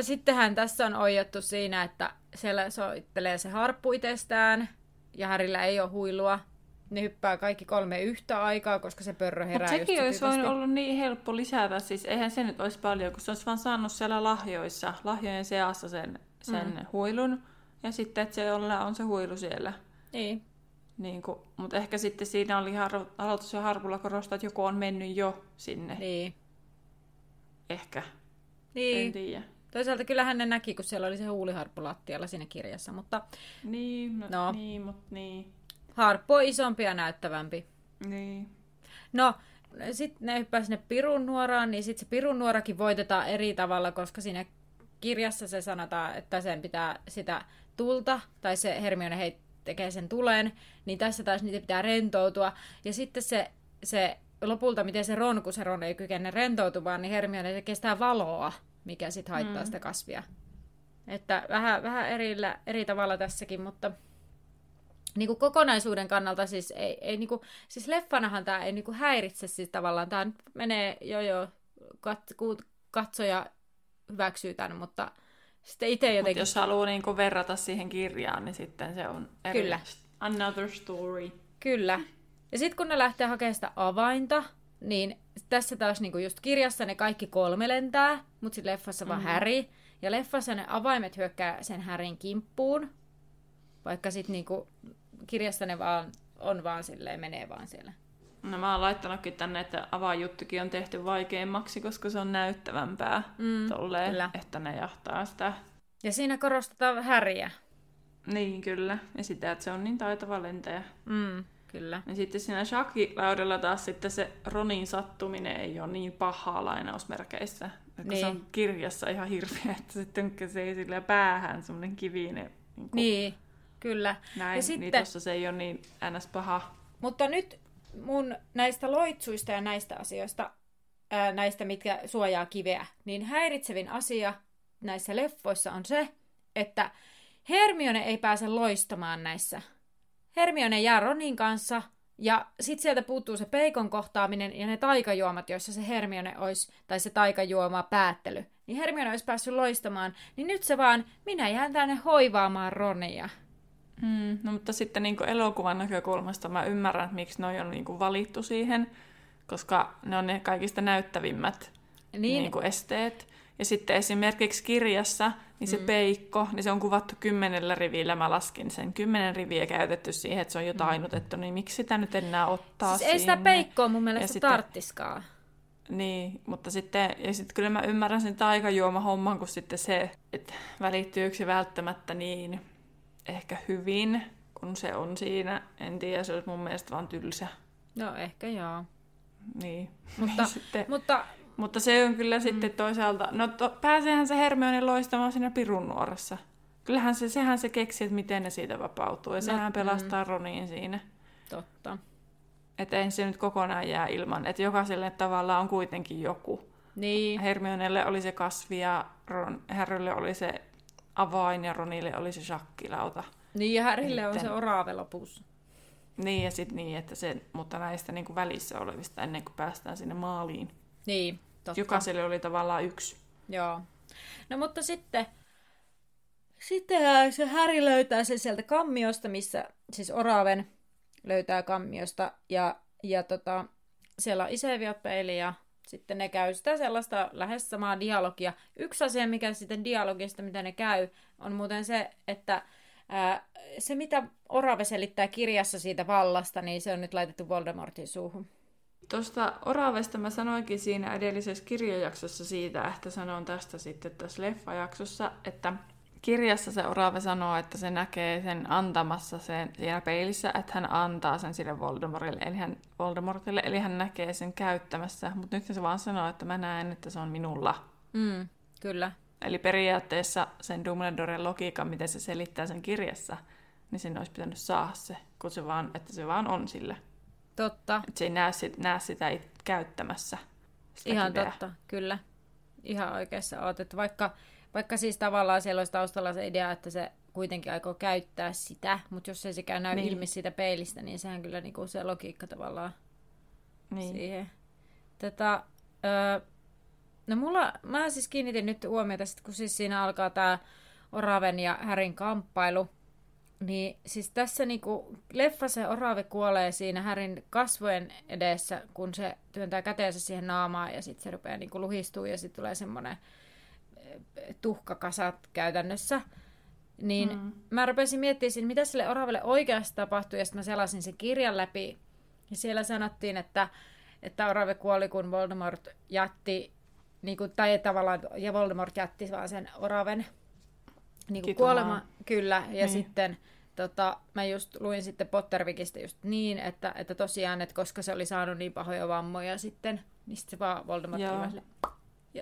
sittenhän tässä on oijottu siinä, että siellä soittelee se harppu itsestään, ja Härillä ei ole huilua. Ne hyppää kaikki kolme yhtä aikaa, koska se pörrö herää Mutta sekin olisi voinut ollut niin helppo lisätä, siis eihän se nyt olisi paljon, kun se olisi vaan saanut siellä lahjoissa, lahjojen seassa sen, sen mm. huilun, ja sitten, että se on se huilu siellä. Niin. Niin kuin, mutta ehkä sitten siinä oli har- aloitus ja harpulla korostaa, että joku on mennyt jo sinne. Niin. Ehkä. Niin. En tiedä. Toisaalta kyllähän ne näki, kun siellä oli se huuliharppu lattialla siinä kirjassa, mutta... Niin, no, no. niin, mutta niin. Harppu on isompi ja näyttävämpi. Niin. No, sitten ne hyppää sinne pirun nuoraan, niin sitten se pirun nuorakin voitetaan eri tavalla, koska siinä kirjassa se sanotaan, että sen pitää sitä tulta, tai se Hermione heit tekee sen tulen, niin tässä taas niitä pitää rentoutua. Ja sitten se, se lopulta, miten se Ron, kun se Ron ei kykene rentoutumaan, niin Hermione sitä valoa mikä sitten haittaa mm. sitä kasvia. Että vähän, vähän erillä, eri tavalla tässäkin, mutta niin kuin kokonaisuuden kannalta siis, ei, ei niin kuin, siis leffanahan tämä ei niin kuin häiritse siis tavallaan, tämä menee jo jo, kat, katsoja hyväksyy tämän, mutta sitten itse jotenkin... Mut jos haluaa niin kuin verrata siihen kirjaan, niin sitten se on eri... Kyllä. Another story. Kyllä. Ja sitten kun ne lähtee hakemaan sitä avainta, niin tässä taas niinku just kirjassa ne kaikki kolme lentää, mutta sitten leffassa vaan mm-hmm. Harry. Ja leffassa ne avaimet hyökkää sen Härin kimppuun, vaikka sitten niinku kirjassa ne vaan on vaan silleen, menee vaan siellä. No mä oon laittanutkin tänne, että avaajuttukin on tehty vaikeammaksi, koska se on näyttävämpää mm, tolleen, kyllä. että ne jahtaa sitä. Ja siinä korostetaan Häriä. Niin, kyllä. Ja sitä, että se on niin taitava lentäjä. Mm. Kyllä. Ja sitten siinä shakilaudella taas sitten se Ronin sattuminen ei ole niin pahaa lainausmerkeissä. Niin. Se on kirjassa ihan hirveä, että se tönkäsee sille päähän semmoinen kivinen. Niin, kuin, niin kyllä. Näin, ja sitten, niin tossa se ei ole niin ns. paha. Mutta nyt mun näistä loitsuista ja näistä asioista, ää, näistä mitkä suojaa kiveä, niin häiritsevin asia näissä leffoissa on se, että Hermione ei pääse loistamaan näissä Hermione jää Ronin kanssa, ja sitten sieltä puuttuu se peikon kohtaaminen ja ne taikajuomat, joissa se Hermione olisi, tai se taikajuoma päättely. Niin Hermione olisi päässyt loistamaan, niin nyt se vaan, minä jään tänne hoivaamaan Ronia. Mm, no mutta sitten niin elokuvan näkökulmasta mä ymmärrän, että miksi ne on niin valittu siihen, koska ne on ne kaikista näyttävimmät niin. Niin esteet. Ja sitten esimerkiksi kirjassa, niin se mm. peikko, niin se on kuvattu kymmenellä rivillä. Mä laskin sen kymmenen riviä käytetty siihen, että se on jo tainutettu, niin miksi sitä nyt enää ottaa siis ei sitä peikkoa mun mielestä sitten, tarttiskaan. Niin, mutta sitten, ja sitten kyllä mä ymmärrän sen taikajuoma-homman, kun sitten se, että välittyykö se välttämättä niin ehkä hyvin, kun se on siinä. En tiedä, se olisi mun mielestä vaan tylsä. No ehkä joo. Niin. Mutta, sitten, mutta mutta se on kyllä mm. sitten toisaalta, no to, pääseehän se Hermione loistamaan siinä pirun nuorassa. Kyllähän se, sehän se keksi, että miten ne siitä vapautuu, ja no, sehän pelastaa mm. Roniin siinä. Totta. Että ei se nyt kokonaan jää ilman, että jokaiselle tavallaan on kuitenkin joku. Niin. Hermionelle oli se kasvi ja Ron, Harrylle oli se avain ja Ronille oli se shakkilauta. Niin, ja Härille on se orave lopussa. Niin ja sitten niin, että se, mutta näistä niin kuin välissä olevista ennen kuin päästään sinne maaliin. Niin, totta. Jokaiselle oli tavallaan yksi. Joo. No mutta sitten, sitten se Häri löytää sen sieltä kammiosta, missä siis Oraven löytää kammiosta ja, ja tota, siellä on Iseviot-peili ja sitten ne käy sitä sellaista lähes samaa dialogia. Yksi asia, mikä sitten dialogista, mitä ne käy, on muuten se, että ää, se mitä Orave selittää kirjassa siitä vallasta, niin se on nyt laitettu Voldemortin suuhun. Tuosta Oravesta mä sanoinkin siinä edellisessä kirjajaksossa siitä, että sanon tästä sitten tässä leffajaksossa, että kirjassa se Orave sanoo, että se näkee sen antamassa sen siinä peilissä, että hän antaa sen sille Voldemortille, eli hän, Voldemortille, eli hän näkee sen käyttämässä, mutta nyt se vaan sanoo, että mä näen, että se on minulla. Mm, kyllä. Eli periaatteessa sen Dumbledoren logiikan, miten se selittää sen kirjassa, niin sen olisi pitänyt saada se, kun se vaan, että se vaan on sille. Totta. Että se ei näe, sit, näe sitä it- käyttämässä. Sitä Ihan kiveä. totta, kyllä. Ihan oikeassa oot, että vaikka, vaikka siis tavallaan siellä olisi taustalla se idea, että se kuitenkin aikoo käyttää sitä, mutta jos ei sekään näy Niin. niin. ilmi siitä peilistä, niin sehän kyllä niinku se logiikka tavallaan Niin. siihen. Tätä, öö, no mulla, mä siis kiinnitin nyt huomiota, sit kun siis siinä alkaa tämä Oraven ja Härin kamppailu, niin siis tässä niinku, leffa se Orave kuolee siinä Härin kasvojen edessä, kun se työntää käteensä siihen naamaan ja sitten se rupeaa niinku luhistuu ja sitten tulee semmoinen tuhkakasat käytännössä. Niin Mm. mm. mä rupesin miettimään, siinä, mitä sille Oravelle oikeasti tapahtui, ja sitten mä selasin sen kirjan läpi. Ja siellä sanottiin, että, että Orave kuoli, kun Voldemort jätti, niin kuin, tai tavallaan, ja Voldemort jätti vaan sen Oraven niin kuin kuolema. Kyllä, ja Niin. sitten tota, mä just luin sitten Pottervikistä just niin, että, että tosiaan, että koska se oli saanut niin pahoja vammoja sitten, niin sitten se vaan Voldemort oli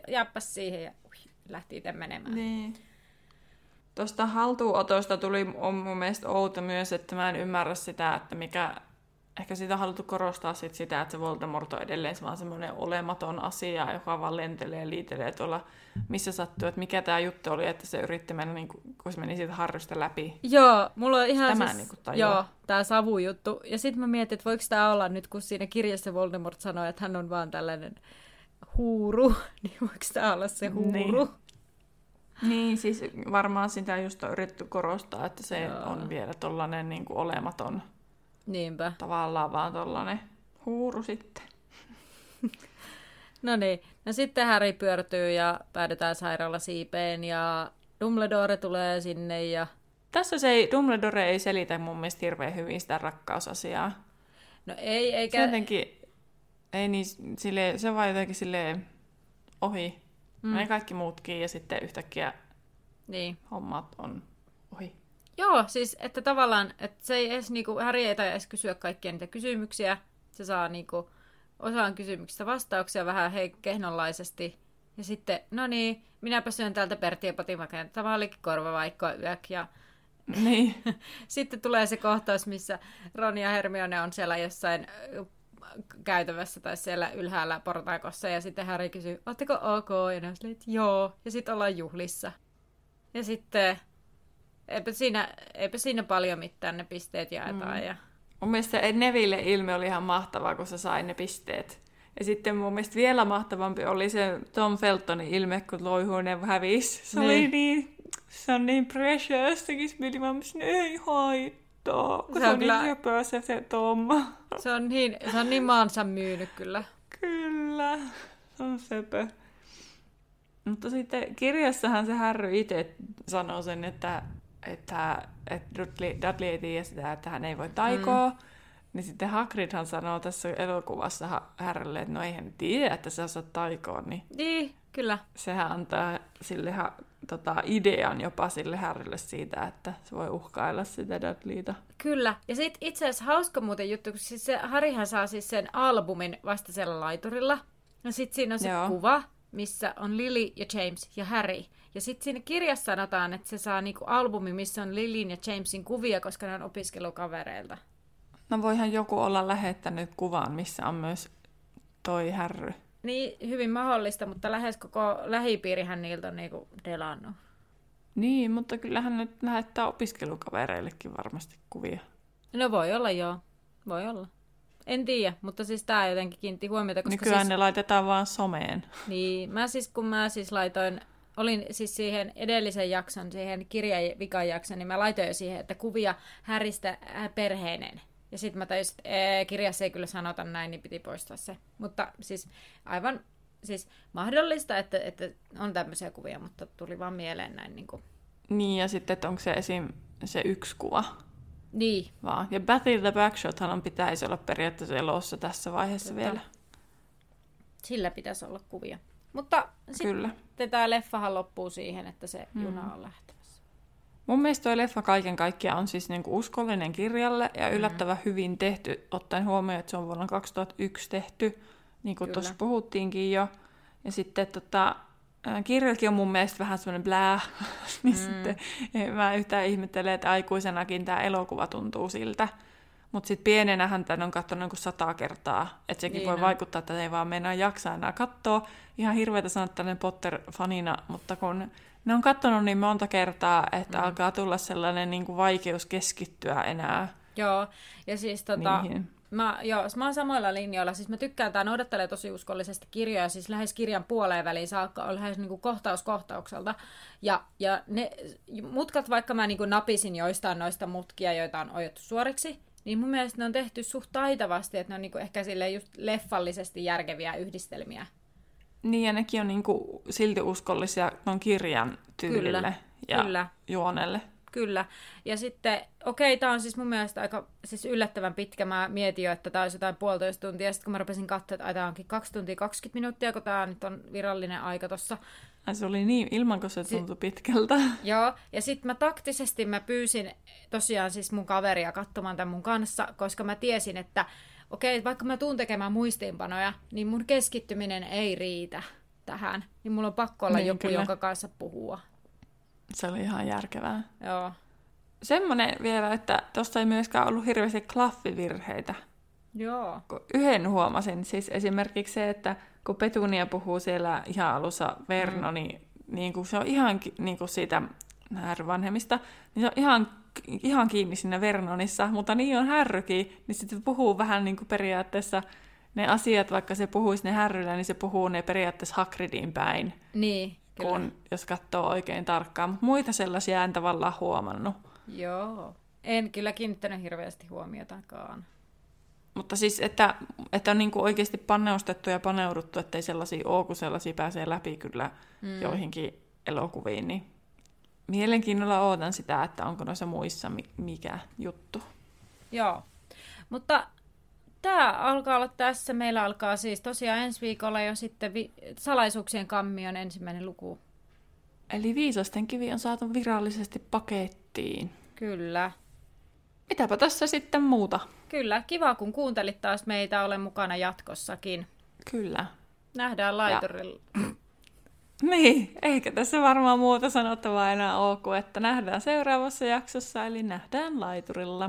jääppäs siihen ja ui, lähti itse menemään. Niin. Tuosta haltuunotosta tuli on mun mielestä outo myös, että mä en ymmärrä sitä, että mikä... Ehkä sitä on haluttu korostaa sit sitä, että se Voldemort on edelleen vaan semmoinen olematon asia, joka vaan lentelee ja liitelee tuolla, missä sattuu. Että mikä tämä juttu oli, että se yritti mennä, niin kuin, kun se meni siitä harrysta läpi. Joo, mulla on ihan Tämä siis, niinku tajuaa. joo, tää savujuttu. Ja sitten mä mietin, että voiko tämä olla nyt, kun siinä kirjassa Voldemort sanoi, että hän on vaan tällainen huuru, niin voiko tämä olla se huuru? Niin. Niin, siis varmaan sitä just on yritetty korostaa, että se Joo. on vielä tollanen niin kuin olematon, Niinpä. tavallaan vaan tollanen huuru sitten. No niin, no sitten Harry pyörtyy ja päädytään sairaalasiipeen ja Dumbledore tulee sinne ja Tässä se ei, Dumbledore ei selitä mun mielestä hirveän hyvin sitä rakkausasiaa. no ei, Se eikä... jotenkin, ei niin, sille, se vaan jotenkin silleen ohi. Mm. Ne kaikki muutkin ja sitten yhtäkkiä Niin. hommat on ohi. Joo, siis että tavallaan, että se ei edes, niinku, Harry ei edes kysyä kaikkia niitä kysymyksiä. Se saa niinku, osaan kysymyksistä vastauksia vähän hei, kehnonlaisesti. Ja sitten, no niin, minäpä syön täältä Pertti ja Potimäkeen. Tämä olikin korvavaikko yök. Ja Niin. sitten tulee se kohtaus, missä Ron ja Hermione on siellä jossain ö, käytävässä tai siellä ylhäällä portaikossa. Ja sitten Harry kysyy, ootteko ok? Ja ne on silleen, että joo. Ja sitten ollaan juhlissa. Ja sitten, eipä siinä, eipä siinä paljon mitään ne pisteet jaetaan. Mm. Ja... Mun mielestä Neville ilme oli ihan mahtavaa, kun se sai ne pisteet. Ja sitten mun mielestä vielä mahtavampi oli se Tom Feltonin ilme, kun loihuinen hävisi. Se niin. oli Niin. se on niin precious, tekisi mieli että ei haittaa. Kun Se se, on kyllä- niin höpö se, se Tom. Se on niin, se on niin maansa myynyt kyllä. Kyllä, se on söpö. Mutta sitten kirjassahan se Harry itse sanoo sen, että, että, että Dudley, Dudley ei tiedä sitä, että hän ei voi taikoa. Mm. Niin sitten Hagridhan sanoo tässä elokuvassa Harrylle, että no eihän tiedä, että sä osaat taikoa. Niin Niin, kyllä. sehän antaa sille ha, tota, idean jopa sille Harrylle siitä, että se voi uhkailla sitä Dudleyta. Kyllä. Ja sitten itse asiassa hauska muuten juttu, kun siis se Harihan saa siis sen albumin vasta siellä laiturilla. Ja sitten siinä on se. Joo. kuva, missä on Lily ja James ja Harry. Ja sitten siinä kirjassa sanotaan, että se saa niinku albumi, missä on Lilyn ja Jamesin kuvia, koska ne on opiskelukavereilta. No voihan joku olla lähettänyt kuvan, missä on myös toi härry. Niin, hyvin mahdollista, mutta lähes koko lähipiirihän niiltä on niinku delannut. Niin, mutta kyllähän nyt lähettää opiskelukavereillekin varmasti kuvia. No voi olla, joo. Voi olla. En tiedä, mutta siis tää jotenkin kiinnitti huomiota, koska Nykyään siis... ne laitetaan vaan someen. Niin, mä siis kun mä siis laitoin, olin siis siihen edellisen jakson, siihen kirjavikan jakson, niin mä laitoin jo siihen, että kuvia Häristä äh, perheinen. Ja sitten mä tajusin, että ee, kirjassa ei kyllä sanota näin, niin piti poistaa se. Mutta siis aivan siis mahdollista, että, että on tämmöisiä kuvia, mutta tuli vaan mieleen näin niin kuin. Niin, ja sitten, että onko se esim. se yksi kuva Niin, vaan. Ja Battle the Backshothan pitäisi olla periaatteessa elossa tässä vaiheessa Totta. vielä. sillä pitäisi olla kuvia. Mutta Kyllä. sitten tämä leffahan loppuu siihen, että se juna on lähtemässä. Mun mielestä toi leffa kaiken kaikkiaan on siis niinku uskollinen kirjalle ja yllättävän hyvin tehty, ottaen huomioon, että se on vuonna 2001 tehty, niin kuin tuossa puhuttiinkin jo. Ja sitten tota, kirjakin on mun mielestä vähän semmoinen blää, niin mm. sitten en mä yhtään ihmettele, että aikuisenakin tämä elokuva tuntuu siltä. Mutta sitten pienenähän tämän on katsonut niin sata kertaa, että sekin Niin voi on. vaikuttaa, että ei vaan mennä jaksaa enää katsoa. Ihan hirveätä sanoa tällainen Potter-fanina, mutta kun ne on katsonut niin monta kertaa, että mm. alkaa tulla sellainen niin kuin vaikeus keskittyä enää Joo, ja siis tota, niihin. Mä, joo, mä oon samoilla linjoilla. Siis mä tykkään, tää noudattelee tosi uskollisesti kirjoja, siis lähes kirjan puoleen väliin saakka on lähes niinku kohtaus kohtaukselta. Ja, ja ne mutkat, vaikka mä niinku napisin joistain noista mutkia, joita on ojettu suoriksi, niin mun mielestä ne on tehty suht taitavasti, että ne on niinku ehkä silleen just leffallisesti järkeviä yhdistelmiä. Niin, ja nekin on niin kuin silti uskollisia ton kirjan tyylille Kyllä, ja kyllä. juonelle. Kyllä. Ja sitten, okei, tämä on siis mun mielestä aika siis yllättävän pitkä. Mä mietin jo, että tämä olisi jotain puolitoista tuntia. Sitten kun mä rupesin katsoa, että tää onkin kaksi tuntia 20 minuuttia, kun tämä nyt on virallinen aika tossa. Ai se oli niin, ilman kun se tuntui pitkältä. Joo, ja sitten mä taktisesti mä pyysin tosiaan siis mun kaveria katsomaan tämän mun kanssa, koska mä tiesin, että okei, vaikka mä tuun tekemään muistiinpanoja, niin mun keskittyminen ei riitä tähän. Niin mulla on pakko olla Niin, joku, kyllä. jonka kanssa puhua. Se oli ihan järkevää. Joo. Semmoinen vielä, että tuossa ei myöskään ollut hirveästi klaffivirheitä. Joo. Kun Yhden huomasin, siis esimerkiksi se, että kun Petunia puhuu siellä ihan alussa Verno, mm. niin, niin kuin se on ihan niin kuin siitä härvanhemmista, niin se on ihan, ihan kiinni siinä Vernonissa, mutta niin on härrykin, niin sitten puhuu vähän niin kuin periaatteessa ne asiat, vaikka se puhuisi ne härryllä, niin se puhuu ne periaatteessa Hagridin päin, Niin, kyllä. kun, jos katsoo oikein tarkkaan. Mut muita sellaisia en tavallaan huomannut. Joo. En kyllä kiinnittänyt hirveästi huomiotakaan. Mutta siis, että, että on niin kuin oikeasti paneustettu ja paneuduttu, ettei sellaisia ole, kun sellaisia pääsee läpi kyllä mm. joihinkin elokuviin, niin mielenkiinnolla ootan sitä, että onko noissa muissa mi- mikä juttu. Joo. Mutta tämä alkaa olla tässä. Meillä alkaa siis tosiaan ensi viikolla jo sitten vi- salaisuuksien kammion ensimmäinen luku. Eli viisasten kivi on saatu virallisesti pakettiin. Kyllä. Mitäpä tässä sitten muuta? Kyllä, kiva kun kuuntelit taas meitä, ole mukana jatkossakin. Kyllä. Nähdään laiturilla. Niin, eikä tässä varmaan muuta sanottavaa enää ole kuin, että nähdään seuraavassa jaksossa, eli nähdään laiturilla.